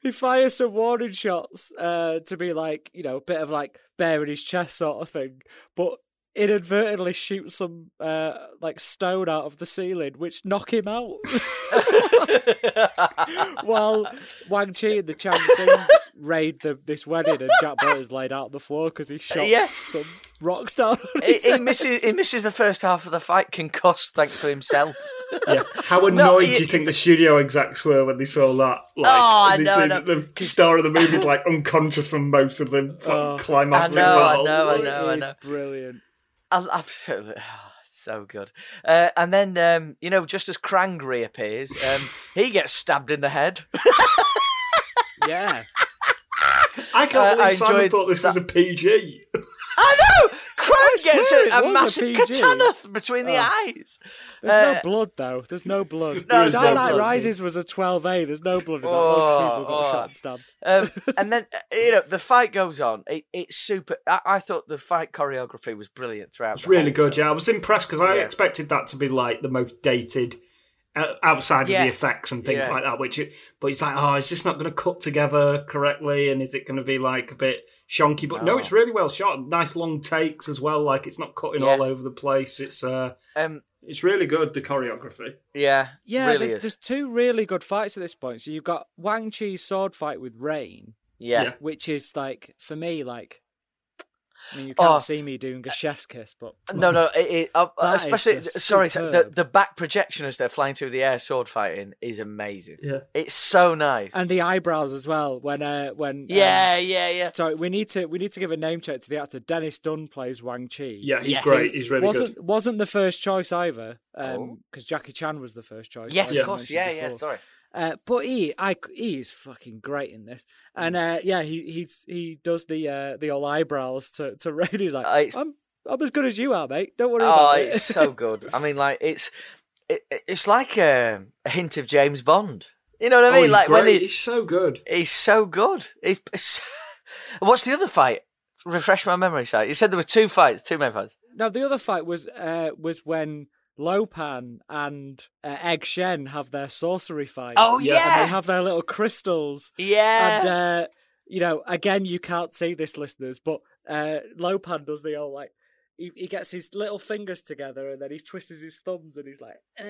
he fires some warning shots uh, to be like you know a bit of like bearing his chest sort of thing, but inadvertently shoots some uh, like stone out of the ceiling, which knock him out. *laughs* While Wang Chi and the Chang Sing raid the, this wedding, and Jack Burton's laid out on the floor because he shot Yeah. some rocks down. he, he misses. He misses the first half of the fight, concussed thanks to himself. Yeah. How *laughs* annoyed No, do you- you think the studio execs were when they saw that? Like, Oh, I they know, see I know. The star of the movie is like unconscious for most of the Oh. climax. I know, I know, I know, I know. Brilliant. I- Absolutely. Oh, so good. Uh, and then, um, you know, just as Krang reappears, um, *laughs* he gets stabbed in the head. Yeah. I can't Uh, believe I Simon thought this was a PG. I know! Krang gets a, it a was a massive katana between the Oh. eyes. There's Uh, no blood though. There's no blood. No, there's Dark no Knight blood. Rises was a 12A. There's no blood in that. Loads of people got Oh, shot oh. and stabbed. Um, *laughs* and then uh, you know the fight goes on. It, it's super. I, I thought the fight choreography was brilliant throughout. It's the really good. film. Yeah, I was impressed because I Yeah. expected that to be like the most dated outside Yeah. of the effects and things Yeah. like that. Which, it, but it's like, oh, is this not going to cut together correctly? And is it going to be like a bit shonky? But no. No. it's really well shot. Nice long takes as well. Like it's not cutting Yeah. all over the place. It's uh, Um, it's really good. The choreography. yeah, Yeah, really there's, is. there's two really good fights at this point. So you've got Wang Chi's sword fight with Rain, yeah. yeah. which is like for me like. I mean, you can't Oh. see me doing a chef's kiss, but No, no, it, it, uh, especially sorry, so the the back projection as they're flying through the air, sword fighting is amazing. Yeah. It's so nice. and the eyebrows as well. When uh, when um, yeah, yeah, yeah. sorry, we need to we need to give a name check to the actor. Dennis Dun plays Wang Chi. Yeah, he's Yes. great. He's really wasn't good. wasn't the first choice either, because Oh. Jackie Chan was the first choice. Yes, of course. mentioned Yeah, yeah. Sorry. Uh, but he, I, he is fucking great in this, and uh, yeah, he he's he does the uh, the old eyebrows to to *laughs* Ray. He's like, Uh, I'm I'm as good as you are, mate. Don't worry Oh, about it. Oh it's so good. I mean, like it's it, it's like a, a hint of James Bond. You know what I Oh, mean? he's like when he, he's so good. he's so good. He's, he's- *laughs* what's the other fight? Refresh my memory. Side. You said there were two fights, two main fights. Now the other fight was uh, was when Lo Pan and uh, Egg Shen have their sorcery fight. Oh Yeah. and they have their little crystals. yeah. And uh, you know, again, you can't see this, listeners, but uh, Lo Pan does the old like he, he gets his little fingers together and then he twists his thumbs and he's like, "Uh,"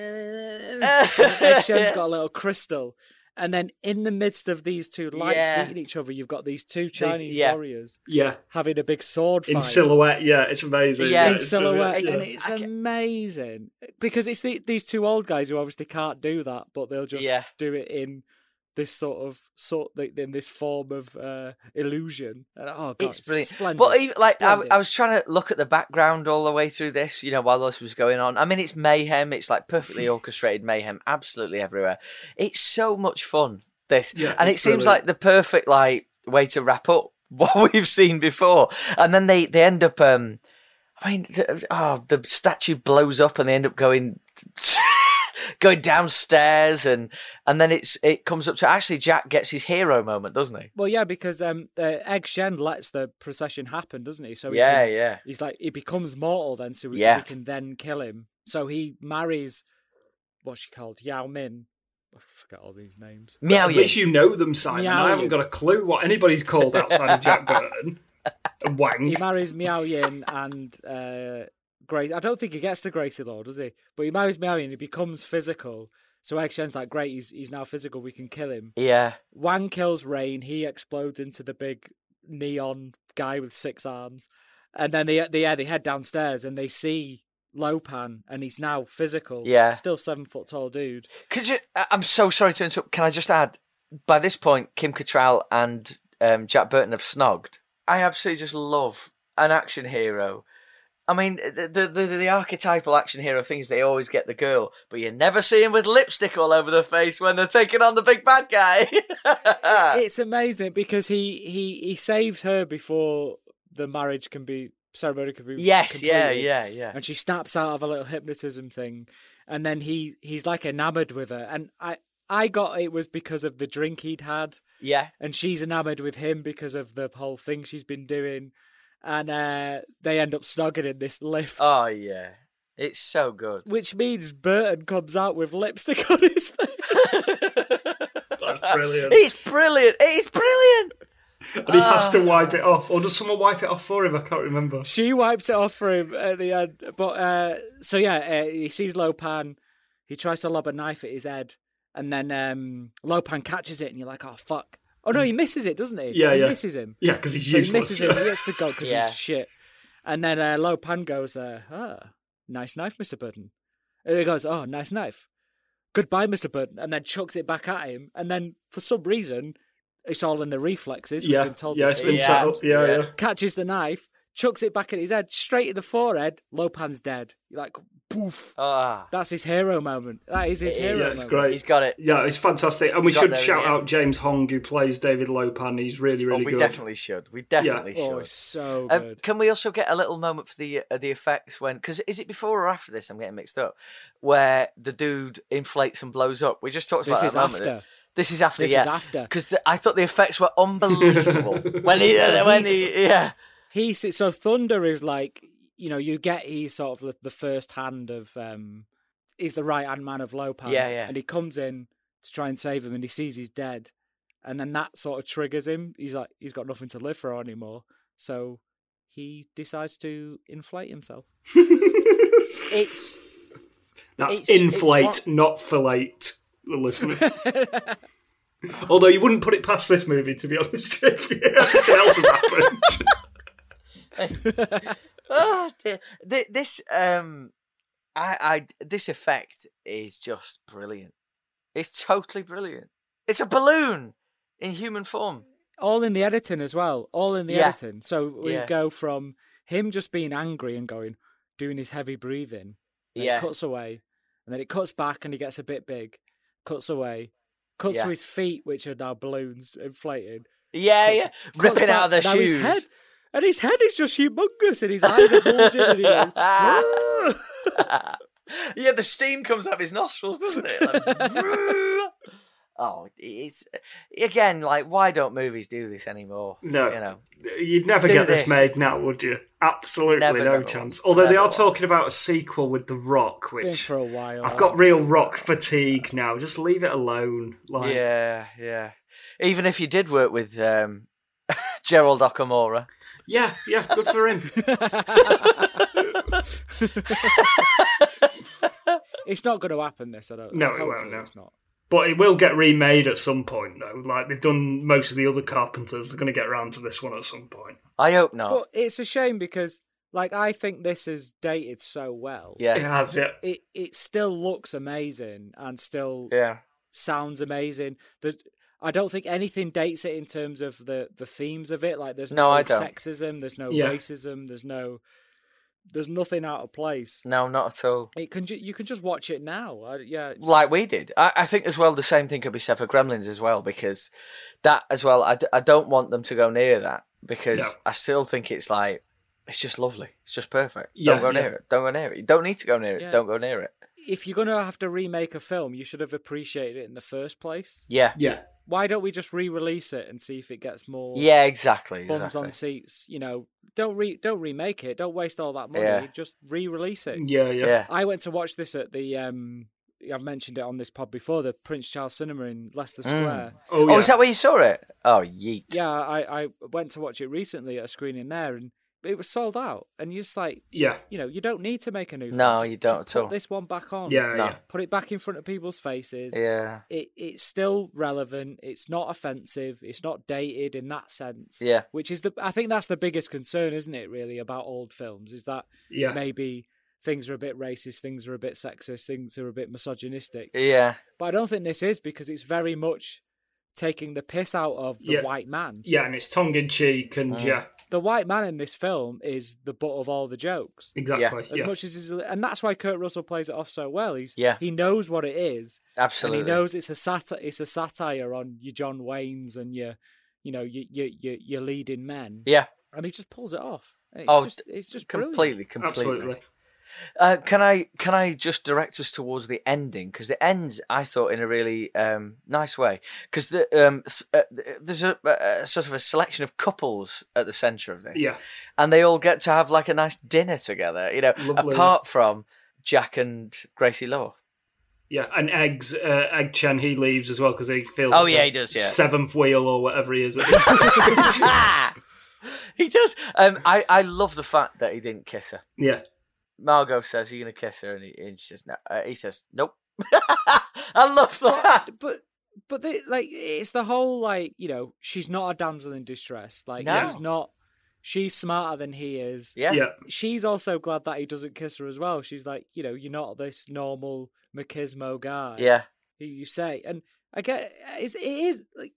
Egg Shen's *laughs* got a little crystal. And then in the midst of these two lights Yeah. meeting each other, you've got these two Chinese yeah. warriors Yeah, having a big sword fight in silhouette. Yeah, it's amazing. Yeah. in it's silhouette, really- and it's I amazing because it's the, these two old guys who obviously can't do that, but they'll just Yeah. do it in this sort of sort in this form of uh, illusion. And oh god, it's brilliant. Splendid. But even, like, I, I was trying to look at the background all the way through this, you know, while this was going on. I mean, it's mayhem. It's like perfectly *laughs* orchestrated mayhem, absolutely everywhere. It's so much fun. This, Yeah, and it it's seems brilliant. like the perfect like way to wrap up *laughs* what we've seen before. And then they they end up. um I mean, oh, the statue blows up, and they end up going. *laughs* going downstairs, and and then it's it comes up to actually Jack gets his hero moment, doesn't he? Well, yeah, because um, uh, Egg Shen lets the procession happen, doesn't he? So he Yeah, can- yeah. He's like he becomes mortal then, so we, Yeah. we can then kill him. So he marries what's she called Yao Min. I forget all these names. Miao At least you know them, Simon. Miao I haven't Yin. got a clue what anybody's called outside of Jack *laughs* Burton. And Wang. He marries Miao Yin and uh, Grace. I don't think he gets to Gracie Law, does he? But he marries Yin. He becomes physical. So Egg Shen's like, great, he's he's now physical. We can kill him. Yeah, Wang kills Rain. He explodes into the big neon guy with six arms, and then they they yeah they head downstairs and they see Lo Pan, and he's now physical. Yeah. still seven foot tall dude. Could you? I'm so sorry to interrupt. Can I just add? By this point, Kim Cattrall and um, Jack Burton have snogged. I absolutely just love an action hero. I mean, the the, the archetypal action hero things they always get the girl, but you never see him with lipstick all over the face when they're taking on the big bad guy. *laughs* it's amazing because he he he saves her before the marriage can be ceremony can be yes, yeah, yeah, yeah. and she snaps out of a little hypnotism thing and then he he's like enamored with her. And i i got it was because of the drink he'd had. Yeah, and she's enamored with him because of the whole thing she's been doing and uh they end up snogging in this lift oh yeah, it's so good. which means burton comes out with lipstick *laughs* on his face That's brilliant. It's brilliant. It's brilliant. And he has Ah. to wipe it off. Or does someone wipe it off for him? I can't remember. she wipes it off for him at the end but uh so yeah uh, he sees Lo Pan he tries to lob a knife at his head and then um Lo Pan catches it and you're like oh fuck oh no he misses it doesn't he Yeah, he yeah. misses him Yeah, because he's so useless. he misses him he gets the goal because Yeah. he's shit and then uh, Lo Pan goes uh ah nice knife mr burton and he goes oh nice knife goodbye mr burton and then chucks it back at him and then for some reason it's all in the reflexes we've yeah, been told yeah, this it's been Yeah. set up. Yeah, Yeah. yeah. catches the knife, chucks it back at his head, straight in the forehead. Lo Pan's dead. You're like, poof. Ah, That's his hero moment. That is his It hero is. Yeah, moment. it's great. he's got it. Yeah, it's fantastic. And we Got should there in shout the end. out James Hong, who plays David Lo Pan. He's really, Oh, really we good. definitely should. We definitely Oh, should. it's so Um, good. can we also get a little moment for the uh, the effects when? Because is it before or after this? I'm getting mixed up. Where the dude inflates and blows up. We just talked This about is that moment. after. This is after. This yeah. is after. Because I thought the effects were unbelievable *laughs* when he So when he's- he yeah He so Thunder is like you know you get he's sort of the, the first hand of um he's the right hand man of Lo Pan. Yeah, yeah. And he comes in to try and save him, and he sees he's dead, and then that sort of triggers him. He's like he's got nothing to live for anymore, so he decides to inflate himself. *laughs* it's That's It's- it's inflate, what- not fillet. The listener. *laughs* Although you wouldn't put it past this movie, to be honest. *laughs* If anything else has happened. *laughs* oh dear. This um, I I this effect is just brilliant. It's totally brilliant. It's a balloon in human form. all in the editing as well. All in the Yeah. editing. So we Yeah. go from him just being angry and going, doing his heavy breathing. Yeah. It cuts away, and then it cuts back, and he gets a bit big. Cuts away, cuts Yeah. to his feet, which are now balloons inflated. Yeah, Cuts- yeah, cuts ripping out of their shoes. His head, and his head is just humongous, and his eyes are bulging, and he goes, "Ah!" *laughs* yeah, the steam comes out of his nostrils, doesn't it? Like, *laughs* oh, it's again like why don't movies do this anymore? No. you know. You'd never Do get this this. made now, would you? Absolutely Never, no never. chance. Although they are talking about a sequel with The Rock, Been which for a while. I've got real rock fatigue now. Just leave it alone. Like, Yeah, yeah. Even if you did work with um, *laughs* Gerald Okamura, yeah, yeah, good for him. *laughs* It's not going to happen. This I don't. No, it won't, no. It's not. But it will get remade at some point, though. Like they've done most of the other Carpenters, they're going to get around to this one at some point. I hope not. But it's a shame because, like, I think this is dated so well. yeah, It has, yeah. It it still looks amazing and still yeah, sounds amazing. The, I don't think anything dates it in terms of the, the themes of it. Like, there's No, no, I don't. sexism, there's no Yeah. racism, there's no, there's nothing out of place. no, not at all. It can ju- you can just watch it now. I, yeah, it's- Like we did. I, I think as well the same thing could be said for Gremlins as well because that as well. I, d- I don't want them to go near that because No. I still think it's like it's just lovely. It's just perfect. Yeah, don't go yeah. near it. Don't go near it. You don't need to go near it. Yeah. Don't go near it. if you're gonna have to remake a film, you should have appreciated it in the first place. Yeah. Yeah. Why don't we just re-release it and see if it gets more Yeah, exactly. bums exactly. on seats? You know, don't re don't remake it. Don't waste all that money. Yeah. Just re-release it. Yeah, yeah. Yeah. I went to watch this at the um I've mentioned it on this pod before, the Prince Charles Cinema in Leicester Square. Oh, Oh, yeah. is that where you saw it? Oh, yeet. Yeah, I, I went to watch it recently at a screening there and it was sold out. And you're just like, yeah. you know, you don't need to make a new. No, Just- you don't just at put all. this one back on. Yeah, No. yeah. Put it back in front of people's faces. Yeah. It it's still relevant. It's not offensive. It's not dated in that sense. Yeah. Which is the I think that's the biggest concern, isn't it? Really about old films is that Yeah. maybe things are a bit racist, things are a bit sexist, things are a bit misogynistic. Yeah. But I don't think this is because it's very much taking the piss out of the Yeah. white man. Yeah, and it's tongue in cheek, and Mm. yeah, The white man in this film is the butt of all the jokes. exactly. As Yeah, much as he's, and that's why Kurt Russell plays it off so well. He's Yeah. he knows what it is, Absolutely. and he knows it's a sat it's a satire on your John Waynes and your you know your your your, your leading men, Yeah. and he just pulls it off. It's Oh, just it's just brilliant. Completely, completely. absolutely. Uh, can I can I just direct us towards the ending because it ends I thought in a really um, nice way because the, um, th- uh, there's a, a sort of a selection of couples at the centre of this Yeah. and they all get to have like a nice dinner together you know Lovely. apart from Jack and Gracie Law Yeah, and eggs, uh, Egg Shen, he leaves as well because he feels. Oh, like yeah, he does, yeah. seventh wheel or whatever he is. *laughs* *laughs* he does um, I, I love the fact that he didn't kiss her yeah, Margot says are you gonna kiss her and he, and she says no uh, he says nope *laughs* I love that But but they, like it's the whole like you know she's not a damsel in distress. Like No. she's not. She's smarter than he is. yeah yeah, She's also glad that he doesn't kiss her as well. She's like, you know, you're not this normal machismo guy. yeah Who you say, and I get it's, it is like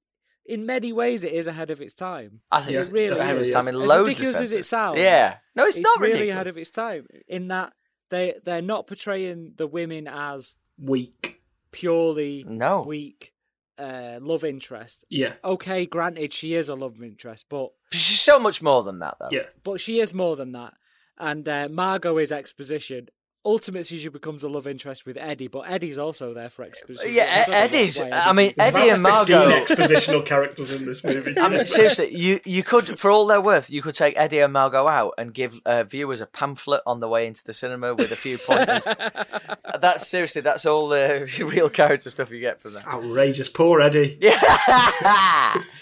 in many ways it is ahead of its time. I think it's it really ahead of is. its time in As loads ridiculous of as it senses. sounds, Yeah, no, it's, not really ridiculous. ahead of its time in that they they're not portraying the women as weak. purely No. weak uh, love interest. Yeah, Okay, granted, she is a love interest, but She's so much more than that, though. yeah, but she is more than that. And uh, Margot is exposition. Ultimately, she becomes a love interest with Eddie, but Eddie's also there for exposition. Yeah, I Eddie's- I mean, Eddie's- Eddie and Margot- Fifteen expositional characters in this movie. I mean, seriously, you, you could, for all they're worth, you could take Eddie and Margot out and give uh, viewers a pamphlet on the way into the cinema with a few pointers. *laughs* that's seriously, that's all the *laughs* real character stuff you get from that. Outrageous, poor Eddie. *laughs* Yeah,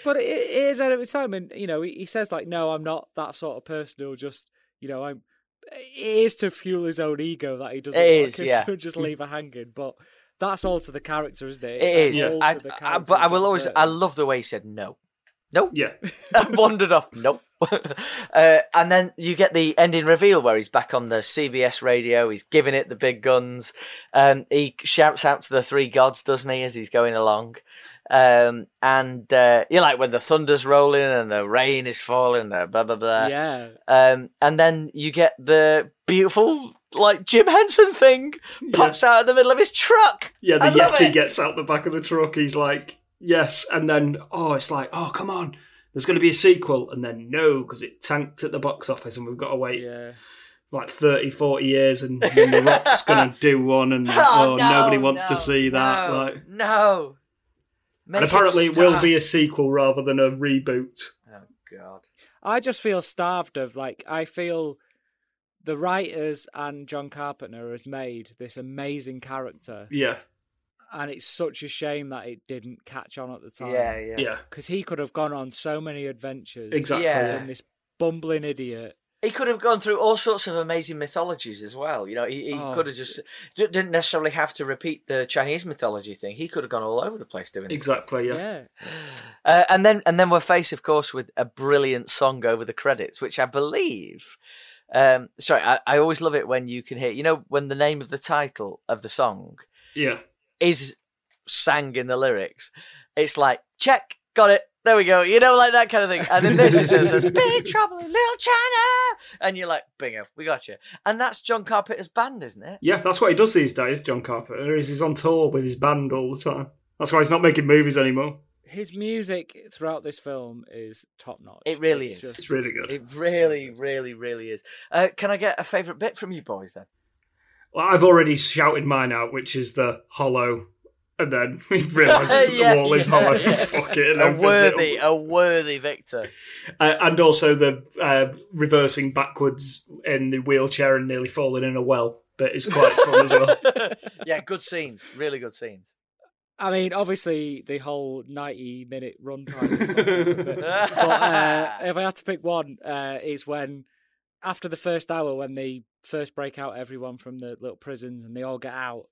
But it, it is ahead of its time, and you know, he, he says like, "No, I'm not that sort of person who'll just, you know, I'm." It is to fuel his own ego that he doesn't It is, to yeah. *laughs* just leave her hanging. But that's all to the character, isn't it? it is. That's all I, to the I- but I will always, I love the way he said no. Nope. Yeah, *laughs* wandered off. Nope. *laughs* uh, and then you get the ending reveal where he's back on the CBS radio. He's giving it the big guns. Um, he shouts out to the three gods, doesn't he, as he's going along? Um, and uh, you like when the thunder's rolling and the rain is falling, uh, blah blah blah. yeah, Um, and then you get the beautiful like Jim Henson thing pops out of the middle of his truck. yeah. The I Yeti it. gets out the back of the truck. He's like, yes, and then oh, it's like, oh, come on. There's going to be a sequel, and then no, because it tanked at the box office, and we've got to wait yeah. like 30, 40 years, and then The Rock's going *laughs* to do one, and oh, oh no, nobody wants no, to see that. No, Like, no. Make and apparently, it, will be a sequel rather than a reboot. Oh God. I just feel starved of like I feel the writers and John Carpenter has made this amazing character, Yeah, and it's such a shame that it didn't catch on at the time. Yeah, yeah. yeah, because he could have gone on so many adventures. exactly. Yeah. And this bumbling idiot. He could have gone through all sorts of amazing mythologies as well. You know, he, he Oh. could have just didn't necessarily have to repeat the Chinese mythology thing. He could have gone all over the place doing this. Exactly, yeah. Yeah. *gasps* Uh, and then and then we're faced, of course, with a brilliant song over the credits, which I believe. Um, sorry, I, I always love it when you can hear. You know, when the name of the title of the song Yeah. Is sang in the lyrics, it's like check, got it. There we go. You know, like that kind of thing. And then this is says, "There's big trouble in Little China," and you're like, "Bingo, we got you." And that's John Carpenter's band, isn't it? Yeah, that's what he does these days, John Carpenter, is he's on tour with his band all the time. That's why he's not making movies anymore. His music throughout this film is top notch. It really It's is. just- It's really good. It really, really, really is. Uh, can I get a favourite bit from you boys then? Well, I've already shouted mine out, which is the hollow, and then *laughs* he realizes that Yeah, the wall is yeah, hollow. yeah. *laughs* Fuck it, and A opens it worthy, a worthy victor. Uh, and also the uh, reversing backwards in the wheelchair and nearly falling in a well. But it's quite fun as well. *laughs* yeah, good scenes. Really good scenes. I mean, obviously, the whole ninety-minute runtime. is my favourite bit. but uh, if I had to pick one, uh, it's when after the first hour, when they first break out everyone from the little prisons and they all get out,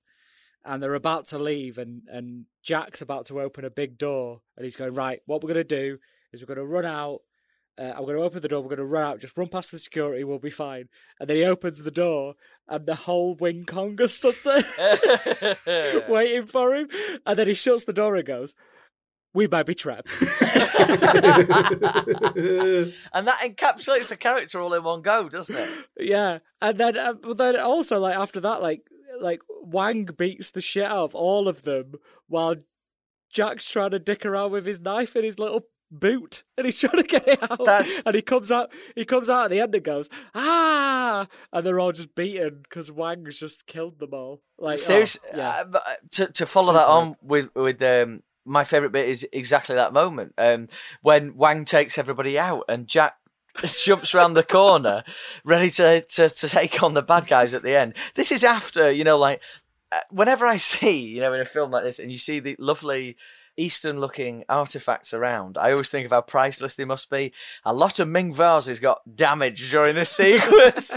and they're about to leave, and and Jack's about to open a big door, and he's going right. What we're gonna do is we're gonna run out. Uh, I'm going to open the door. We're going to run out. Just run past the security. We'll be fine. And then he opens the door, and the whole Wing Kong are stood there *laughs* *laughs* waiting for him. And then he shuts the door and goes, "We might be trapped." *laughs* and that encapsulates the character all in one go, doesn't it? yeah. And then, uh, but then also like after that, like like Wang beats the shit out of all of them while Jack's trying to dick around with his knife in his little boot and he's *laughs* trying to get it out That's- and he comes out he comes out at the end and goes ah and they're all just beaten because Wang's just killed them all like oh, yeah uh, but, uh, to to follow that on with with um, my favorite bit is exactly that moment um, when Wang takes everybody out and Jack *laughs* jumps around the corner, ready to, to to take on the bad guys at the end. This is after you know, like uh, whenever I see you know in a film like this, and you see the lovely. Eastern looking artifacts around. I always think of how priceless they must be. A lot of Ming vases got damaged during this *laughs* sequence.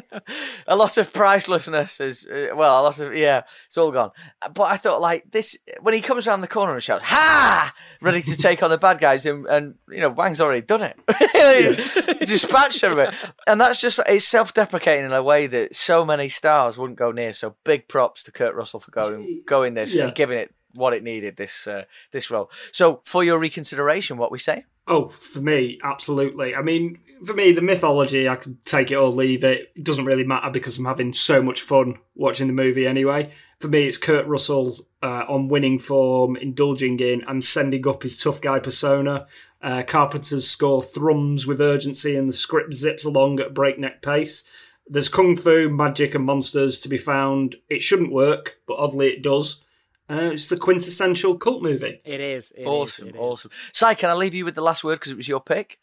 a lot of pricelessness is, uh, well, a lot of, yeah, it's all gone. But I thought, like, this, when he comes around the corner and shouts, Ha! Ready to take on the bad guys, and, and you know, Wang's already done it. *laughs* dispatched everybody. And that's just, it's self deprecating in a way that so many stars wouldn't go near. So big props to Kurt Russell for going, going this Yeah. and giving it what it needed, this, uh, this role. So for your reconsideration, what we say? Oh, for me, absolutely. I mean, for me, the mythology, I can take it or leave it. It doesn't really matter because I'm having so much fun watching the movie anyway. For me, it's Kurt Russell uh, on winning form, indulging in and sending up his tough guy persona. Uh, Carpenter's score thrums with urgency and the script zips along at breakneck pace. There's kung fu, magic, and monsters to be found. It shouldn't work, but oddly it does. Uh, it's the quintessential cult movie. it is it is, awesome, it is. awesome. Si, can I leave you with the last word because it was your pick?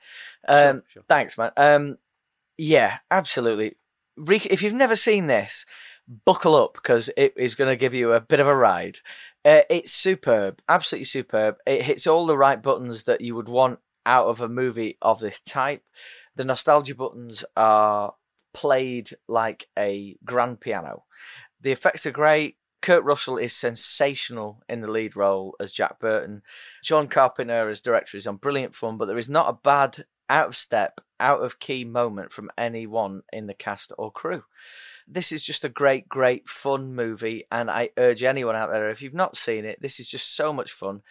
Um, sure. Thanks, man. Um, yeah, absolutely. If you've never seen this, buckle up because it is going to give you a bit of a ride. Uh, it's superb, absolutely superb. It hits all the right buttons that you would want out of a movie of this type. The nostalgia buttons are played like a grand piano. The effects are great. Kurt Russell is sensational in the lead role as Jack Burton. John Carpenter as director is on brilliant fun, but there is not a bad out of step, out of key moment from anyone in the cast or crew. This is just a great, great fun movie, and I urge anyone out there if you've not seen it, this is just so much fun.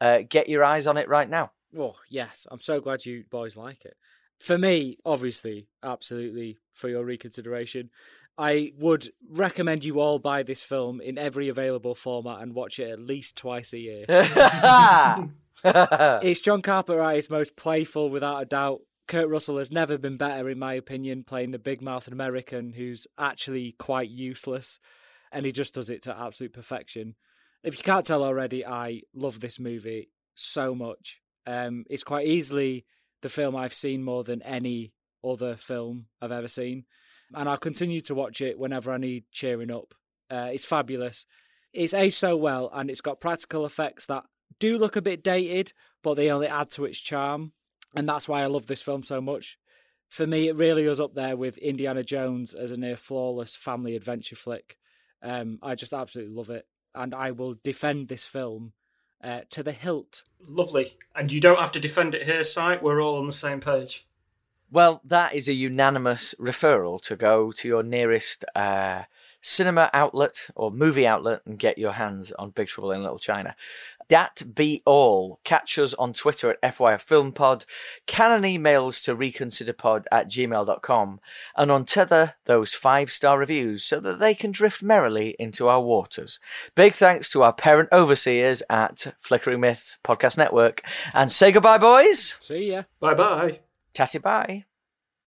Uh, get your eyes on it right now. Oh, yes. I'm so glad you boys like it. For me, obviously, absolutely, for your reconsideration, I would recommend you all buy this film in every available format and watch it at least twice a year. *laughs* it's John Carpenter at his most playful, without a doubt. Kurt Russell has never been better, in my opinion, playing the big mouthed American who's actually quite useless. And he just does it to absolute perfection. If you can't tell already, I love this movie so much. Um, it's quite easily the film I've seen more than any other film I've ever seen. And I'll continue to watch it whenever I need cheering up. Uh, it's fabulous. It's aged so well, and it's got practical effects that do look a bit dated, but they only add to its charm. And that's why I love this film so much. For me, it really is up there with Indiana Jones as a near flawless family adventure flick. Um, I just absolutely love it. And I will defend this film uh, to the hilt. Lovely. And you don't have to defend it here, Si. We're all on the same page. Well, that is a unanimous referral to go to your nearest uh, cinema outlet or movie outlet and get your hands on Big Trouble in Little China. That be all. Catch us on Twitter at FYF Film Pod. Canon emails to reconsiderpod at gmail.com and on tether those five star reviews so that they can drift merrily into our waters. Big thanks to our parent overseers at Flickering Myth Podcast Network and say goodbye, boys. See ya. Bye bye. Tatty bye.